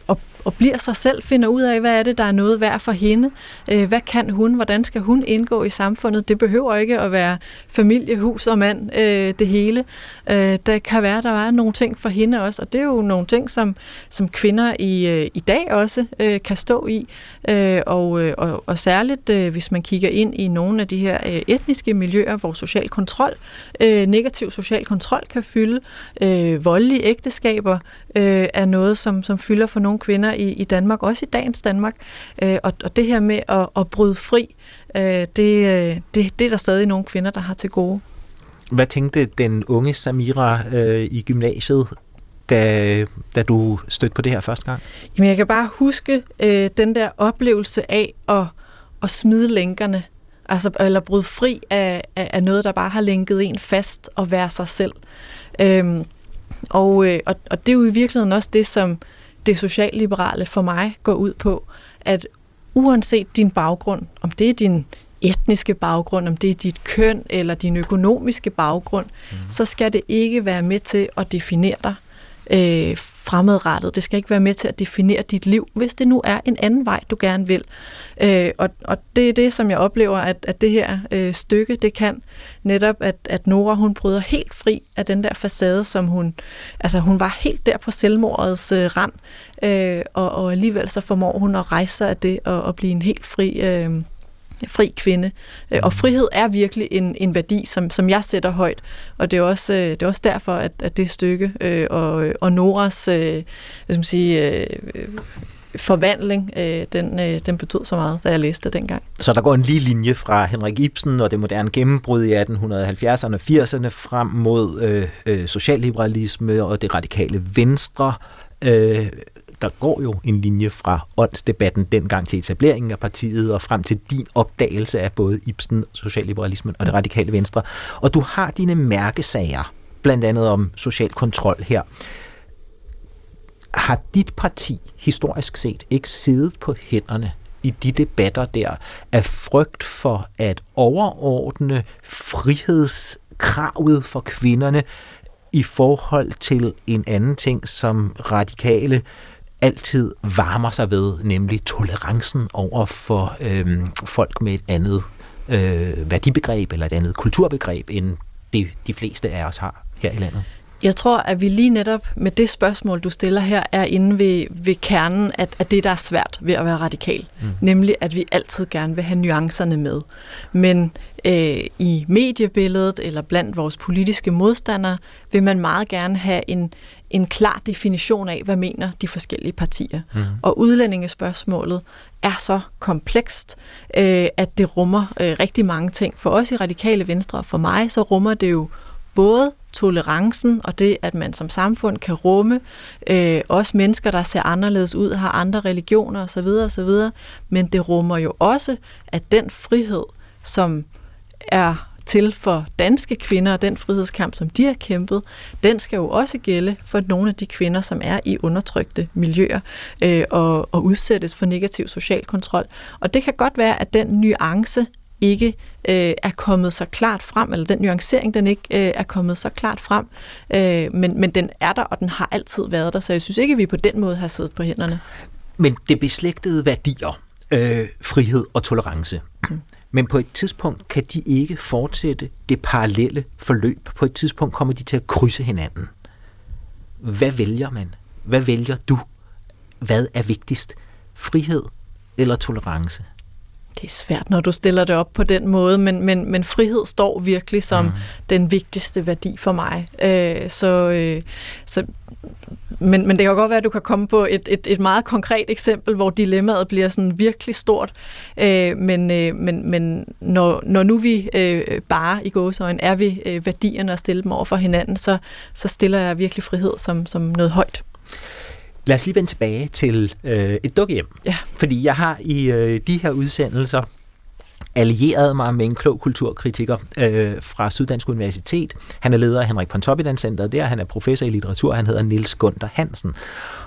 og, og bliver sig selv, finder ud af, hvad er det, der er noget værd for hende. Øh, hvad kan hun? Hvordan skal hun indgå i samfundet? Det behøver ikke at være familie, hus og mand, øh, det hele. Øh, der kan være, der er nogle ting for hende også, og det er jo nogle ting, som, som kvinder i, øh, i dag også øh, kan stå i. Øh, og, øh, og, og særligt, øh, hvis man kigger ind i nogle af de her øh, etniske miljøer, hvor social kontrol, øh, negativ social kontrol kan fylde, øh, voldelige ægteskaber øh, er noget, som, som fylder for nogle kvinder i, i Danmark, også i dagens Danmark. Øh, og, og det her med at, at bryde fri, øh, det, det, det er der stadig nogle kvinder, der har til gode. Hvad tænkte den unge Samira øh, i gymnasiet, da, da du stødte på det her første gang? Jamen, jeg kan bare huske øh, den der oplevelse af at, at smide lænkerne, altså, eller bryde fri af, af, af noget, der bare har lænket en fast og være sig selv. Øhm, og, øh, og, og det er jo i virkeligheden også det, som det socialliberale for mig går ud på, at uanset din baggrund, om det er din etniske baggrund, om det er dit køn eller din økonomiske baggrund, mm. så skal det ikke være med til at definere dig. øh, fremadrettet. Det skal ikke være med til at definere dit liv, hvis det nu er en anden vej, du gerne vil. Øh, og, og det er det, som jeg oplever, at, at det her øh, stykke, det kan netop, at, at Nora, hun bryder helt fri af den der facade, som hun, altså hun var helt der på selvmordets øh, rand, øh, og, og alligevel så formår hun at rejse sig af det og, og blive en helt fri... Øh, fri kvinde. Øh, og frihed er virkelig en, en værdi, som, som jeg sætter højt. Og det er også, øh, det er også derfor, at, at det stykke øh, og, og Noras øh, hvad sige, øh, forvandling, øh, den, øh, den betød så meget, da jeg læste det dengang. Så der går en lige linje fra Henrik Ibsen og det moderne gennembrud i 1870'erne og 80'erne frem mod øh, øh, socialliberalisme og det radikale venstre. Øh, der går jo en linje fra åndsdebatten dengang til etableringen af partiet og frem til din opdagelse af både Ibsen, socialliberalismen og det radikale venstre. Og du har dine mærkesager, blandt andet om social kontrol her. Har dit parti historisk set ikke siddet på hænderne i de debatter der af frygt for at overordne frihedskravet for kvinderne i forhold til en anden ting, som radikale altid varmer sig ved, nemlig tolerancen over for øh, folk med et andet øh, værdibegreb eller et andet kulturbegreb, end det de fleste af os har her i landet. Jeg tror, at vi lige netop med det spørgsmål, du stiller her, er inde ved, ved kernen af, af det, der er svært ved at være radikal. Mm. Nemlig, at vi altid gerne vil have nuancerne med. Men øh, i mediebilledet eller blandt vores politiske modstandere, vil man meget gerne have en, en klar definition af, hvad mener de forskellige partier. Mm. Og udlændingespørgsmålet er så komplekst, øh, at det rummer øh, rigtig mange ting. For os i Radikale Venstre, for mig, så rummer det jo både tolerancen og det, at man som samfund kan rumme øh, også mennesker, der ser anderledes ud, har andre religioner osv. osv. Men det rummer jo også, at den frihed, som er til for danske kvinder og den frihedskamp, som de har kæmpet, den skal jo også gælde for nogle af de kvinder, som er i undertrykte miljøer øh, og, og udsættes for negativ social kontrol. Og det kan godt være, at den nuance ikke øh, er kommet så klart frem, eller den nuancering, den ikke øh, er kommet så klart frem, øh, men, men den er der, og den har altid været der, så jeg synes ikke, at vi på den måde har siddet på hænderne. Men det beslægtede værdier, øh, frihed og tolerance, mm men på et tidspunkt kan de ikke fortsætte det parallelle forløb. På et tidspunkt kommer de til at krydse hinanden. Hvad vælger man? Hvad vælger du? Hvad er vigtigst? Frihed eller tolerance? Det er svært, når du stiller det op på den måde, men, men, men frihed står virkelig som mm. den vigtigste værdi for mig. Øh, så, øh, så, men, men det kan godt være, at du kan komme på et, et, et meget konkret eksempel, hvor dilemmaet bliver sådan virkelig stort. Øh, men øh, men, men når, når nu vi øh, bare i gåsøjne er vi øh, værdierne og stille dem over for hinanden, så, så stiller jeg virkelig frihed som, som noget højt. Lad os lige vende tilbage til øh, et dukkehjem. Ja. Fordi jeg har i øh, de her udsendelser allieret mig med en klog kulturkritiker øh, fra Syddansk Universitet. Han er leder af Henrik Pontoppidan Center der, han er professor i litteratur, han hedder Nils Gunther Hansen.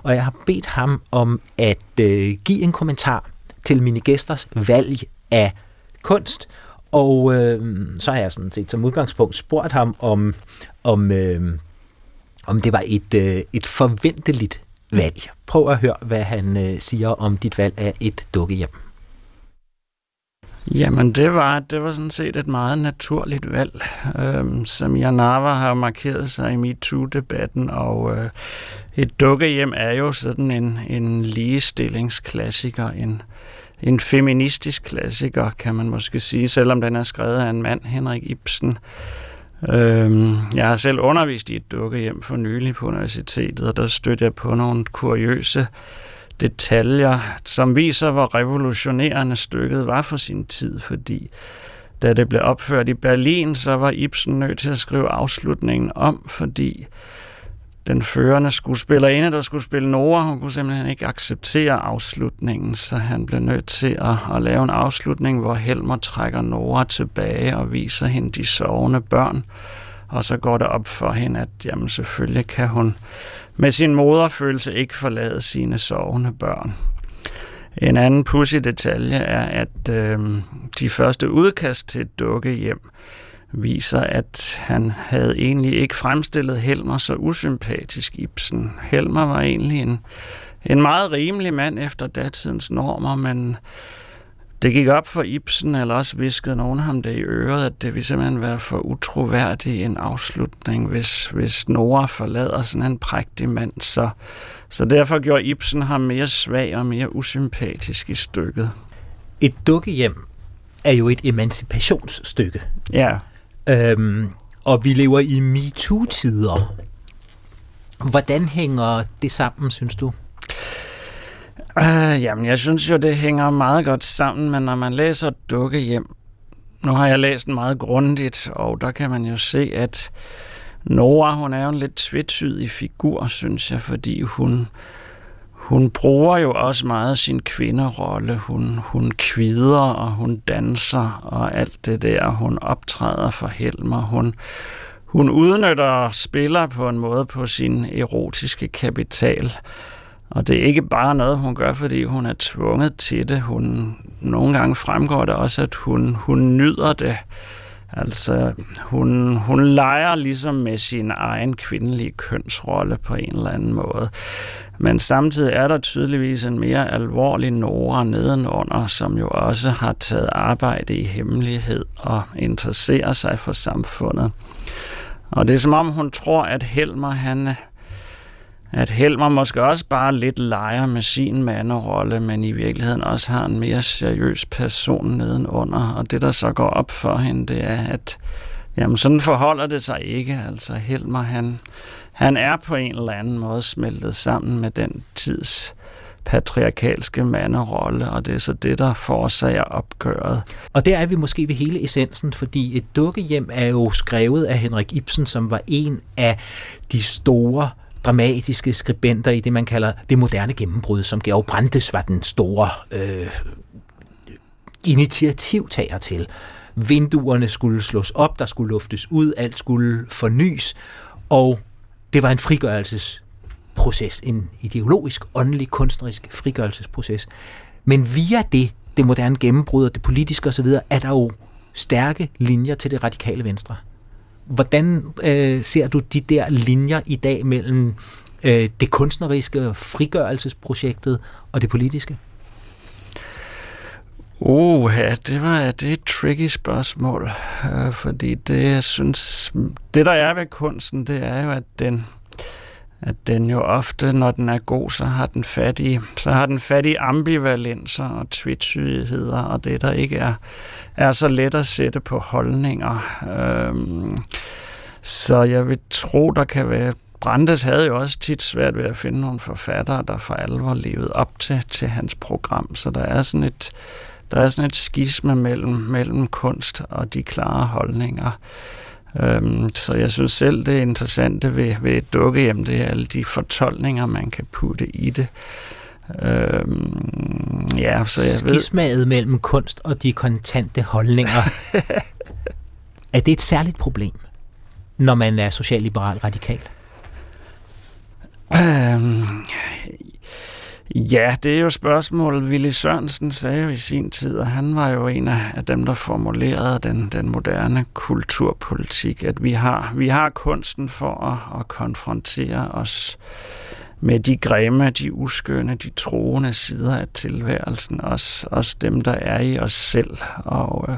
Og jeg har bedt ham om at øh, give en kommentar til mine gæsters valg af kunst, og øh, så har jeg sådan set som udgangspunkt spurgt ham om, om, øh, om det var et, øh, et forventeligt valg. Prøv at høre, hvad han øh, siger om dit valg af et dukkehjem. Jamen, det var, det var sådan set et meget naturligt valg. Øhm, som Janava har markeret sig i MeToo-debatten, og øh, et dukkehjem er jo sådan en, en ligestillingsklassiker, en, en feministisk klassiker, kan man måske sige, selvom den er skrevet af en mand, Henrik Ibsen. Øhm, jeg har selv undervist i et dukkehjem for nylig på universitetet, og der stødte jeg på nogle kuriøse detaljer, som viser, hvor revolutionerende stykket var for sin tid, fordi da det blev opført i Berlin, så var Ibsen nødt til at skrive afslutningen om, fordi den førende skuespillerinde, der skulle spille Nora, hun kunne simpelthen ikke acceptere afslutningen, så han blev nødt til at, at lave en afslutning, hvor Helmer trækker Nora tilbage og viser hende de sovende børn. Og så går det op for hende, at jamen, selvfølgelig kan hun med sin moderfølelse ikke forlade sine sovende børn. En anden pussy detalje er, at øh, de første udkast til et dukkehjem, viser, at han havde egentlig ikke fremstillet Helmer så usympatisk Ibsen. Helmer var egentlig en, en meget rimelig mand efter datidens normer, men det gik op for Ibsen, eller også viskede nogen ham det i øret, at det ville simpelthen være for utroværdig en afslutning, hvis, hvis Nora forlader sådan en prægtig mand. Så, så derfor gjorde Ibsen ham mere svag og mere usympatisk i stykket. Et dukkehjem er jo et emancipationsstykke. Ja. Øhm, og vi lever i MeToo-tider. Hvordan hænger det sammen, synes du? Uh, jamen, jeg synes jo, det hænger meget godt sammen, men når man læser Dukke hjem, nu har jeg læst den meget grundigt, og der kan man jo se, at Nora, hun er jo en lidt tvetydig figur, synes jeg, fordi hun, hun bruger jo også meget sin kvinderolle. Hun, hun kvider, og hun danser, og alt det der. Hun optræder for Helmer. Hun, hun udnytter og spiller på en måde på sin erotiske kapital. Og det er ikke bare noget, hun gør, fordi hun er tvunget til det. Hun, nogle gange fremgår det også, at hun, hun nyder det. Altså, hun, hun leger ligesom med sin egen kvindelige kønsrolle på en eller anden måde. Men samtidig er der tydeligvis en mere alvorlig Nora nedenunder, som jo også har taget arbejde i hemmelighed og interesserer sig for samfundet. Og det er som om hun tror, at Helmer han at Helmer måske også bare lidt leger med sin manderolle, men i virkeligheden også har en mere seriøs person nedenunder. Og det, der så går op for hende, det er, at jamen, sådan forholder det sig ikke. Altså Helmer, han, han er på en eller anden måde smeltet sammen med den tids patriarkalske manderolle, og det er så det, der forårsager opgøret. Og der er vi måske ved hele essensen, fordi et dukkehjem er jo skrevet af Henrik Ibsen, som var en af de store dramatiske skribenter i det, man kalder det moderne gennembrud, som Georg Brandes var den store øh, initiativtager til. Vinduerne skulle slås op, der skulle luftes ud, alt skulle fornyes, og det var en frigørelsesproces, en ideologisk, åndelig, kunstnerisk frigørelsesproces. Men via det, det moderne gennembrud og det politiske osv., er der jo stærke linjer til det radikale venstre. Hvordan øh, ser du de der linjer i dag mellem øh, det kunstneriske frigørelsesprojektet og det politiske? Uh, ja, det var det er et tricky spørgsmål, øh, fordi det, jeg synes, det der er ved kunsten, det er jo, at den, at den jo ofte, når den er god, så har den fat i, så har den fat i ambivalenser og tvetydigheder, og det der ikke er, er så let at sætte på holdninger. Øhm, så jeg vil tro, der kan være Brandes havde jo også tit svært ved at finde nogle forfattere, der for alvor levede op til, til hans program. Så der er sådan et, der er sådan et skisme mellem, mellem kunst og de klare holdninger. Øhm, så jeg synes selv, det er interessant ved, ved et dukkehjem, det er alle de fortolkninger, man kan putte i det. Øhm, ja, så jeg Skismaget ved... mellem kunst og de kontante holdninger. er det et særligt problem, når man er socialliberal radikal? Øhm, Ja, det er jo spørgsmålet. Willy Sørensen sagde jo i sin tid, og han var jo en af dem, der formulerede den, den moderne kulturpolitik, at vi har, vi har kunsten for at, at konfrontere os med de grimme, de uskønne, de troende sider af tilværelsen, også, også dem, der er i os selv. Og øh,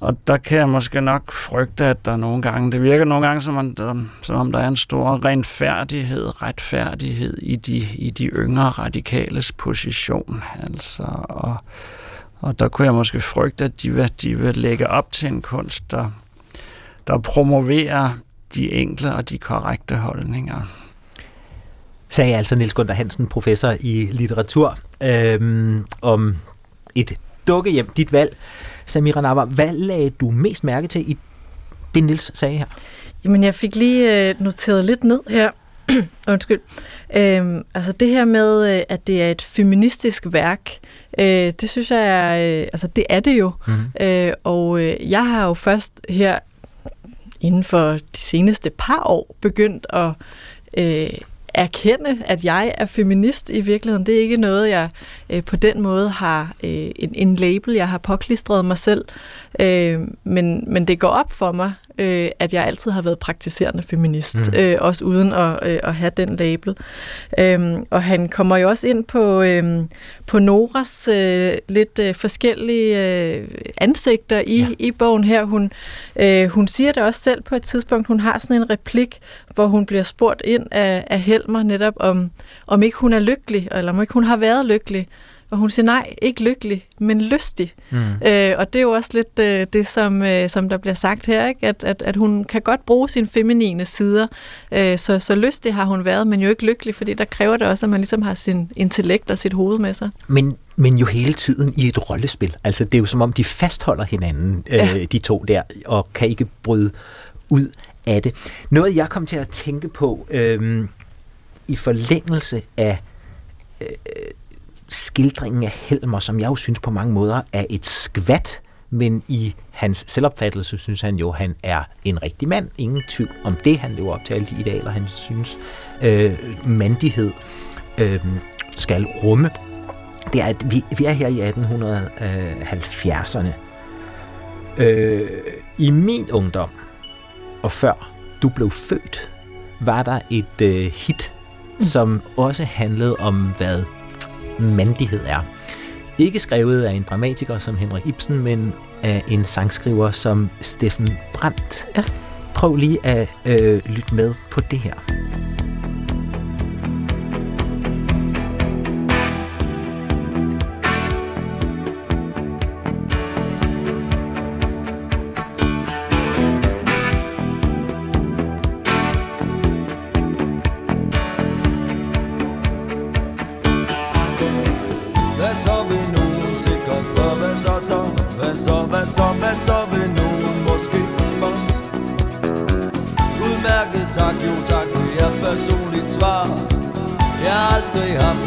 og der kan jeg måske nok frygte, at der nogle gange, det virker nogle gange, som om der, som om der er en stor renfærdighed, retfærdighed i de, i de yngre radikales position. Altså, og, og der kunne jeg måske frygte, at de vil, de vil lægge op til en kunst, der, der promoverer de enkle og de korrekte holdninger. Sagde altså Niels Gunther Hansen, professor i litteratur, øhm, om et dukkehjem, dit valg. Samira Nava, hvad lagde du mest mærke til i det, Nils sagde her? Jamen, jeg fik lige øh, noteret lidt ned her. Undskyld. Øhm, altså det her med, øh, at det er et feministisk værk, øh, det synes jeg er, øh, altså det er det jo. Mm. Øh, og øh, jeg har jo først her inden for de seneste par år begyndt at øh, erkende, at jeg er feminist i virkeligheden. Det er ikke noget, jeg øh, på den måde har øh, en, en label, jeg har påklistret mig selv. Øh, men, men det går op for mig, øh, at jeg altid har været praktiserende feminist, mm. øh, også uden at, øh, at have den label. Øh, og han kommer jo også ind på, øh, på Noras øh, lidt øh, forskellige øh, ansigter i, ja. i bogen her. Hun, øh, hun siger det også selv på et tidspunkt. Hun har sådan en replik, hvor hun bliver spurgt ind af, af Helmer netop om, om ikke hun er lykkelig, eller om ikke hun har været lykkelig. Og hun siger nej, ikke lykkelig, men lystig. Mm. Øh, og det er jo også lidt øh, det, som, øh, som der bliver sagt her, ikke? At, at, at hun kan godt bruge sine feminine sider. Øh, så, så lystig har hun været, men jo ikke lykkelig, fordi der kræver det også, at man ligesom har sin intellekt og sit hoved med sig. Men, men jo hele tiden i et rollespil. Altså det er jo som om, de fastholder hinanden, øh, ja. de to der, og kan ikke bryde ud af det. Noget, jeg kom til at tænke på øh, i forlængelse af skildringen af Helmer, som jeg jo synes på mange måder er et skvat, men i hans selvopfattelse synes han jo, han er en rigtig mand. Ingen tvivl om det. Han lever op til alle de idealer, han synes øh, mandighed øh, skal rumme. Det er, at vi, vi er her i 1870'erne. Øh, I min ungdom, og før du blev født, var der et øh, hit, mm. som også handlede om, hvad mandighed er. Ikke skrevet af en dramatiker som Henrik Ibsen, men af en sangskriver som Steffen Brandt. Ja. Prøv lige at øh, lytte med på det her. zwaar. Ja, du habt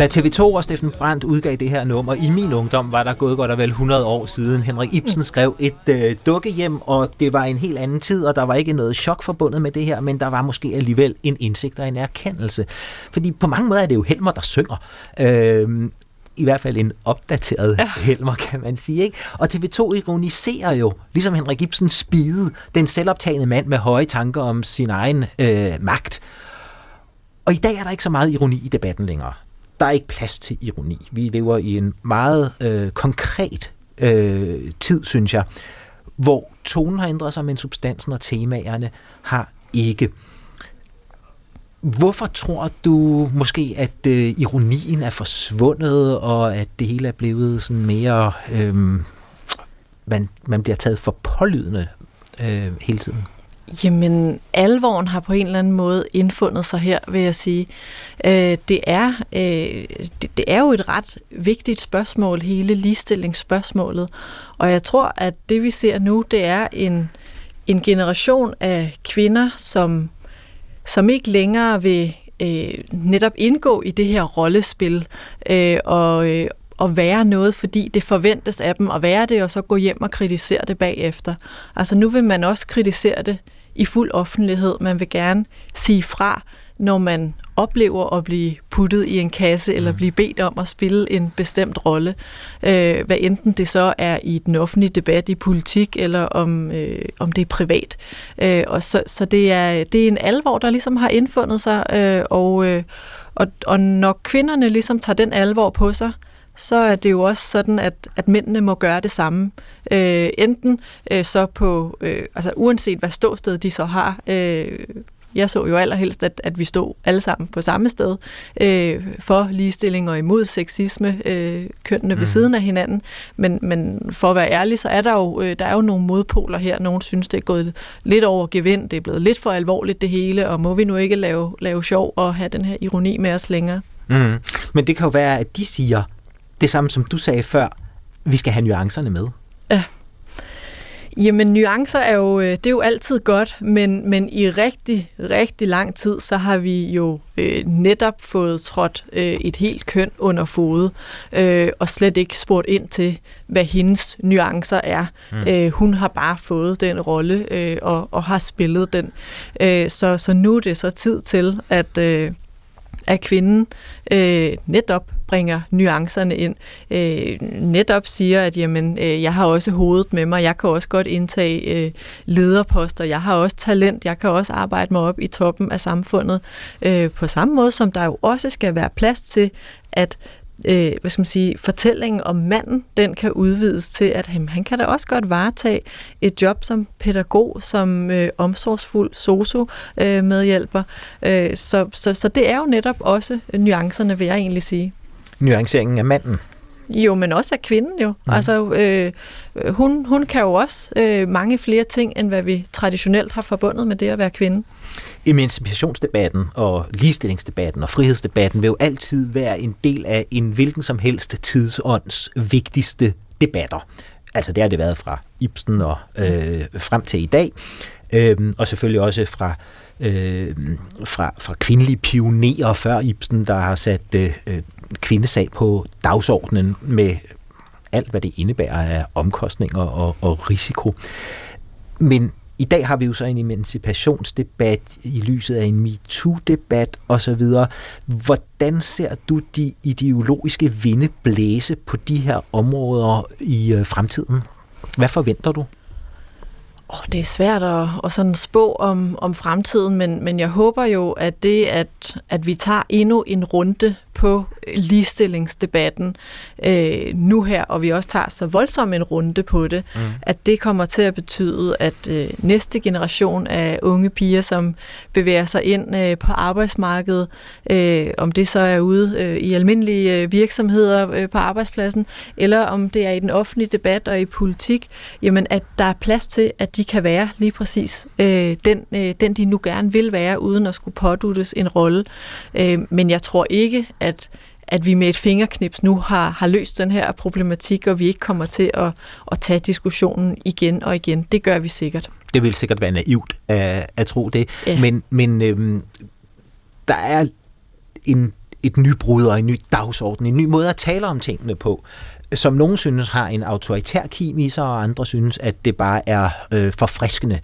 Da TV2 og Steffen Brandt udgav det her nummer, i min ungdom var der gået godt og vel 100 år siden. Henrik Ibsen skrev et øh, dukkehjem, og det var en helt anden tid, og der var ikke noget chok forbundet med det her, men der var måske alligevel en indsigt og en erkendelse. Fordi på mange måder er det jo Helmer, der synger. Øh, i hvert fald en opdateret ja. Helmer, kan man sige. Ikke? Og TV2 ironiserer jo, ligesom Henrik Ibsen spide, den selvoptagende mand med høje tanker om sin egen øh, magt. Og i dag er der ikke så meget ironi i debatten længere der er ikke plads til ironi. Vi lever i en meget øh, konkret øh, tid, synes jeg, hvor tonen har ændret sig, men substansen og temaerne har ikke. Hvorfor tror du måske, at øh, ironien er forsvundet, og at det hele er blevet sådan mere... Øh, man, man bliver taget for pålydende øh, hele tiden? Jamen, alvoren har på en eller anden måde indfundet sig her, vil jeg sige. Øh, det, er, øh, det, det er jo et ret vigtigt spørgsmål, hele ligestillingsspørgsmålet. Og jeg tror, at det vi ser nu, det er en, en generation af kvinder, som, som ikke længere vil øh, netop indgå i det her rollespil øh, og, øh, at være noget, fordi det forventes af dem at være det, og så gå hjem og kritisere det bagefter. Altså nu vil man også kritisere det i fuld offentlighed. Man vil gerne sige fra, når man oplever at blive puttet i en kasse eller mm. blive bedt om at spille en bestemt rolle. Øh, hvad enten det så er i den offentlige debat i politik, eller om, øh, om det er privat. Øh, og så, så det, er, det er en alvor, der ligesom har indfundet sig, øh, og, øh, og, og når kvinderne ligesom tager den alvor på sig, så er det jo også sådan, at, at mændene må gøre det samme. Øh, enten øh, så på, øh, altså uanset hvad ståsted de så har, øh, jeg så jo allerhelst, at, at vi stod alle sammen på samme sted øh, for ligestilling og imod sexisme, øh, kønnene mm. ved siden af hinanden. Men, men for at være ærlig, så er der jo, øh, der er jo nogle modpoler her. Nogle synes, det er gået lidt over gevind, det er blevet lidt for alvorligt det hele, og må vi nu ikke lave, lave sjov og have den her ironi med os længere? Mm. Men det kan jo være, at de siger det samme, som du sagde før. Vi skal have nuancerne med. Ja. Jamen, nuancer er jo, øh, det er jo altid godt, men, men i rigtig, rigtig lang tid, så har vi jo øh, netop fået trådt øh, et helt køn under fod, øh, og slet ikke spurgt ind til, hvad hendes nuancer er. Mm. Øh, hun har bare fået den rolle, øh, og, og har spillet den. Øh, så, så nu er det så tid til, at... Øh, at kvinden øh, netop bringer nuancerne ind. Øh, netop siger, at jamen, øh, jeg har også hovedet med mig, jeg kan også godt indtage øh, lederposter, jeg har også talent, jeg kan også arbejde mig op i toppen af samfundet. Øh, på samme måde som der jo også skal være plads til, at øh, hvad skal man sige, fortællingen om manden, den kan udvides til, at jamen, han kan da også godt varetage et job som pædagog, som øh, omsorgsfuld sosu-medhjælper. Øh, øh, så, så, så det er jo netop også nuancerne, vil jeg egentlig sige. Nuanceringen af manden? Jo, men også af kvinden jo. Mm. Altså, øh, hun, hun kan jo også øh, mange flere ting, end hvad vi traditionelt har forbundet med det at være kvinde emancipationsdebatten og ligestillingsdebatten og frihedsdebatten vil jo altid være en del af en hvilken som helst tidsånds vigtigste debatter. Altså det har det været fra Ibsen og øh, frem til i dag, øh, og selvfølgelig også fra øh, fra, fra kvindelige pionerer før Ibsen, der har sat øh, kvindesag på dagsordenen med alt, hvad det indebærer af omkostninger og, og risiko. Men i dag har vi jo så en emancipationsdebat i lyset af en MeToo-debat osv. Hvordan ser du de ideologiske vinde blæse på de her områder i øh, fremtiden? Hvad forventer du? Oh, det er svært at, at sådan spå om, om fremtiden, men, men jeg håber jo, at det, at, at vi tager endnu en runde på ligestillingsdebatten øh, nu her, og vi også tager så voldsom en runde på det, mm. at det kommer til at betyde, at øh, næste generation af unge piger, som bevæger sig ind øh, på arbejdsmarkedet, øh, om det så er ude øh, i almindelige øh, virksomheder øh, på arbejdspladsen, eller om det er i den offentlige debat og i politik, jamen at der er plads til, at de kan være lige præcis øh, den, øh, den, de nu gerne vil være, uden at skulle påduttes en rolle. Øh, men jeg tror ikke, at at vi med et fingerknips nu har, har løst den her problematik, og vi ikke kommer til at, at tage diskussionen igen og igen. Det gør vi sikkert. Det vil sikkert være naivt at, at tro det. Ja. Men, men øhm, der er en, et nybrud og en ny dagsorden, en ny måde at tale om tingene på, som nogen synes har en autoritær kim i sig, og andre synes, at det bare er øh, forfriskende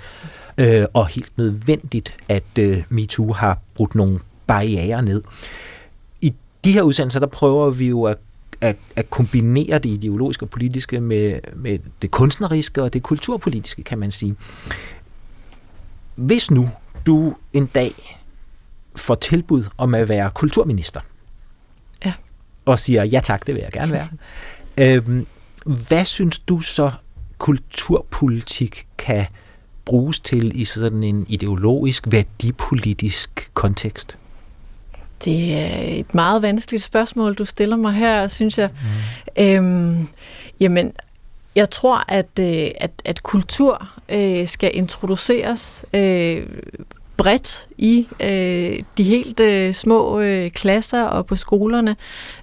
øh, og helt nødvendigt, at øh, MeToo har brudt nogle barriere ned de her udsendelser, der prøver vi jo at, at, at kombinere det ideologiske og politiske med, med det kunstneriske og det kulturpolitiske, kan man sige. Hvis nu du en dag får tilbud om at være kulturminister, ja. og siger, ja tak, det vil jeg gerne være, øhm, hvad synes du så kulturpolitik kan bruges til i sådan en ideologisk, værdipolitisk kontekst? Det er et meget vanskeligt spørgsmål, du stiller mig her, synes jeg. Mm. Øhm, jamen, jeg tror, at, øh, at, at kultur øh, skal introduceres øh, bredt i øh, de helt øh, små øh, klasser og på skolerne,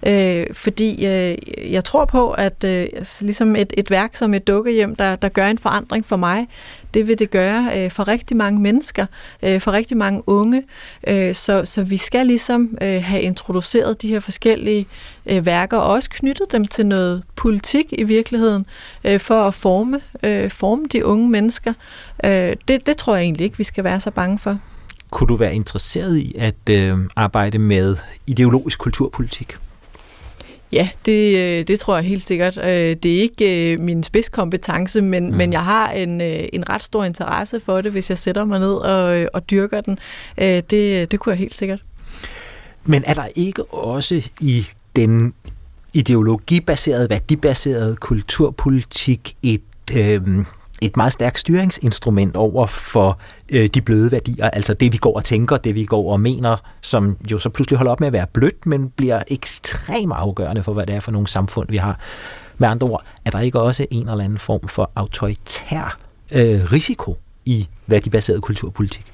øh, fordi øh, jeg tror på, at øh, altså ligesom et, et værk som et dukkehjem, der, der gør en forandring for mig, det vil det gøre øh, for rigtig mange mennesker, øh, for rigtig mange unge, øh, så, så vi skal ligesom øh, have introduceret de her forskellige øh, værker, og også knyttet dem til noget politik i virkeligheden, øh, for at forme, øh, forme de unge mennesker. Øh, det, det tror jeg egentlig ikke, vi skal være så bange for. Kunne du være interesseret i at øh, arbejde med ideologisk kulturpolitik? Ja, det, øh, det tror jeg helt sikkert. Øh, det er ikke øh, min spidskompetence, men, mm. men jeg har en, en ret stor interesse for det, hvis jeg sætter mig ned og, og dyrker den. Det, det kunne jeg helt sikkert. Men er der ikke også i den ideologibaseret, værdibaseret kulturpolitik et, øh, et meget stærkt styringsinstrument over for øh, de bløde værdier, altså det vi går og tænker, det vi går og mener, som jo så pludselig holder op med at være blødt, men bliver ekstremt afgørende for, hvad det er for nogle samfund, vi har. Med andre ord, er der ikke også en eller anden form for autoritær øh, risiko i værdibaseret kulturpolitik?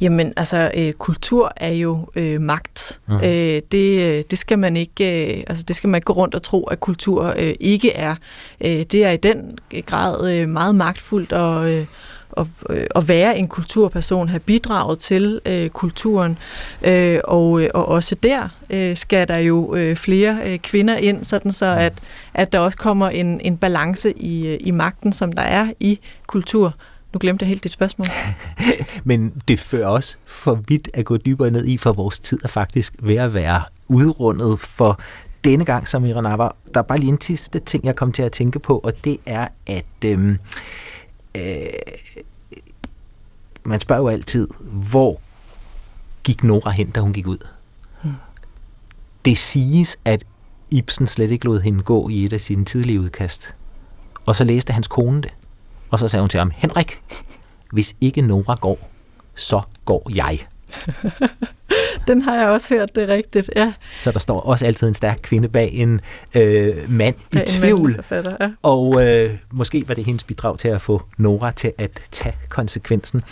Jamen, altså, øh, kultur er jo øh, magt. Mm. Øh, det, øh, det skal man ikke, øh, altså, det skal man ikke gå rundt og tro, at kultur øh, ikke er. Øh, det er i den grad øh, meget magtfuldt og øh, at, øh, at være en kulturperson, have bidraget til øh, kulturen, øh, og, øh, og også der øh, skal der jo øh, flere øh, kvinder ind, sådan så at, at der også kommer en, en balance i, øh, i magten, som der er i kultur. Nu glemte jeg helt dit spørgsmål. Men det fører også for vidt at gå dybere ned i, for vores tid er faktisk ved at være udrundet for denne gang, Samira Nava. Der er bare lige en sidste ting, jeg kom til at tænke på, og det er, at øhm, øh, man spørger jo altid, hvor gik Nora hen, da hun gik ud? Hmm. Det siges, at Ibsen slet ikke lod hende gå i et af sine tidlige udkast. Og så læste hans kone det. Og så sagde hun til ham, Henrik, hvis ikke Nora går, så går jeg. Den har jeg også hørt, det er rigtigt, ja. Så der står også altid en stærk kvinde bag en øh, mand bag i tvivl. Ja. Og øh, måske var det hendes bidrag til at få Nora til at tage konsekvensen.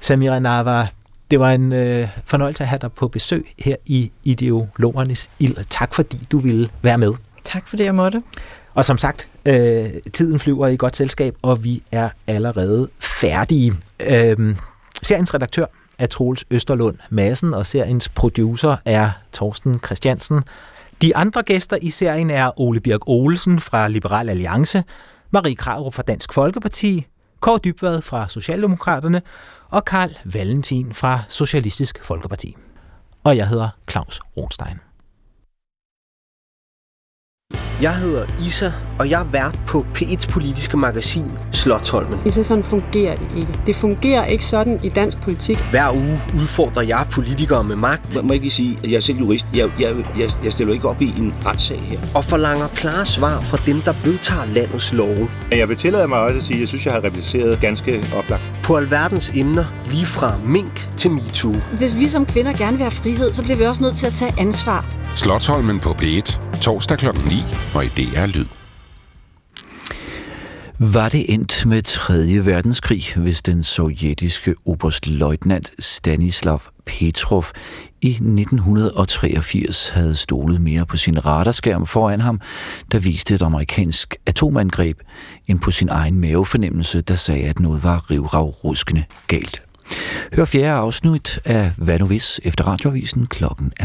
Samira Nava, det var en øh, fornøjelse at have dig på besøg her i Ideologernes Ild. Tak fordi du ville være med. Tak fordi jeg måtte. Og som sagt, øh, tiden flyver i godt selskab, og vi er allerede færdige. Øh, seriens redaktør er Troels Østerlund Madsen, og seriens producer er Torsten Christiansen. De andre gæster i serien er Ole Birk Olsen fra Liberal Alliance, Marie Krarup fra Dansk Folkeparti, Kåre Dybvad fra Socialdemokraterne og Karl Valentin fra Socialistisk Folkeparti. Og jeg hedder Claus Ronstein. Jeg hedder Isa, og jeg er vært på P1's politiske magasin Slottholmen. Isa, sådan fungerer det ikke. Det fungerer ikke sådan i dansk politik. Hver uge udfordrer jeg politikere med magt. Må, må jeg ikke lige sige, at jeg er selv jurist. Jeg, jeg, jeg, jeg stiller ikke op i en retssag her. Og forlanger klare svar fra dem, der vedtager landets love. Jeg vil tillade mig også at sige, at jeg synes, jeg har repliceret ganske oplagt. På alverdens emner, lige fra mink til MeToo. Hvis vi som kvinder gerne vil have frihed, så bliver vi også nødt til at tage ansvar. Slottholmen på P1, torsdag kl. 9 og i DR Lyd. Var det endt med 3. verdenskrig, hvis den sovjetiske oberstløjtnant Stanislav Petrov i 1983 havde stolet mere på sin radarskærm foran ham, der viste et amerikansk atomangreb, end på sin egen mavefornemmelse, der sagde, at noget var rivragruskende galt. Hør fjerde afsnit af Hvad nu hvis efter radioavisen klokken er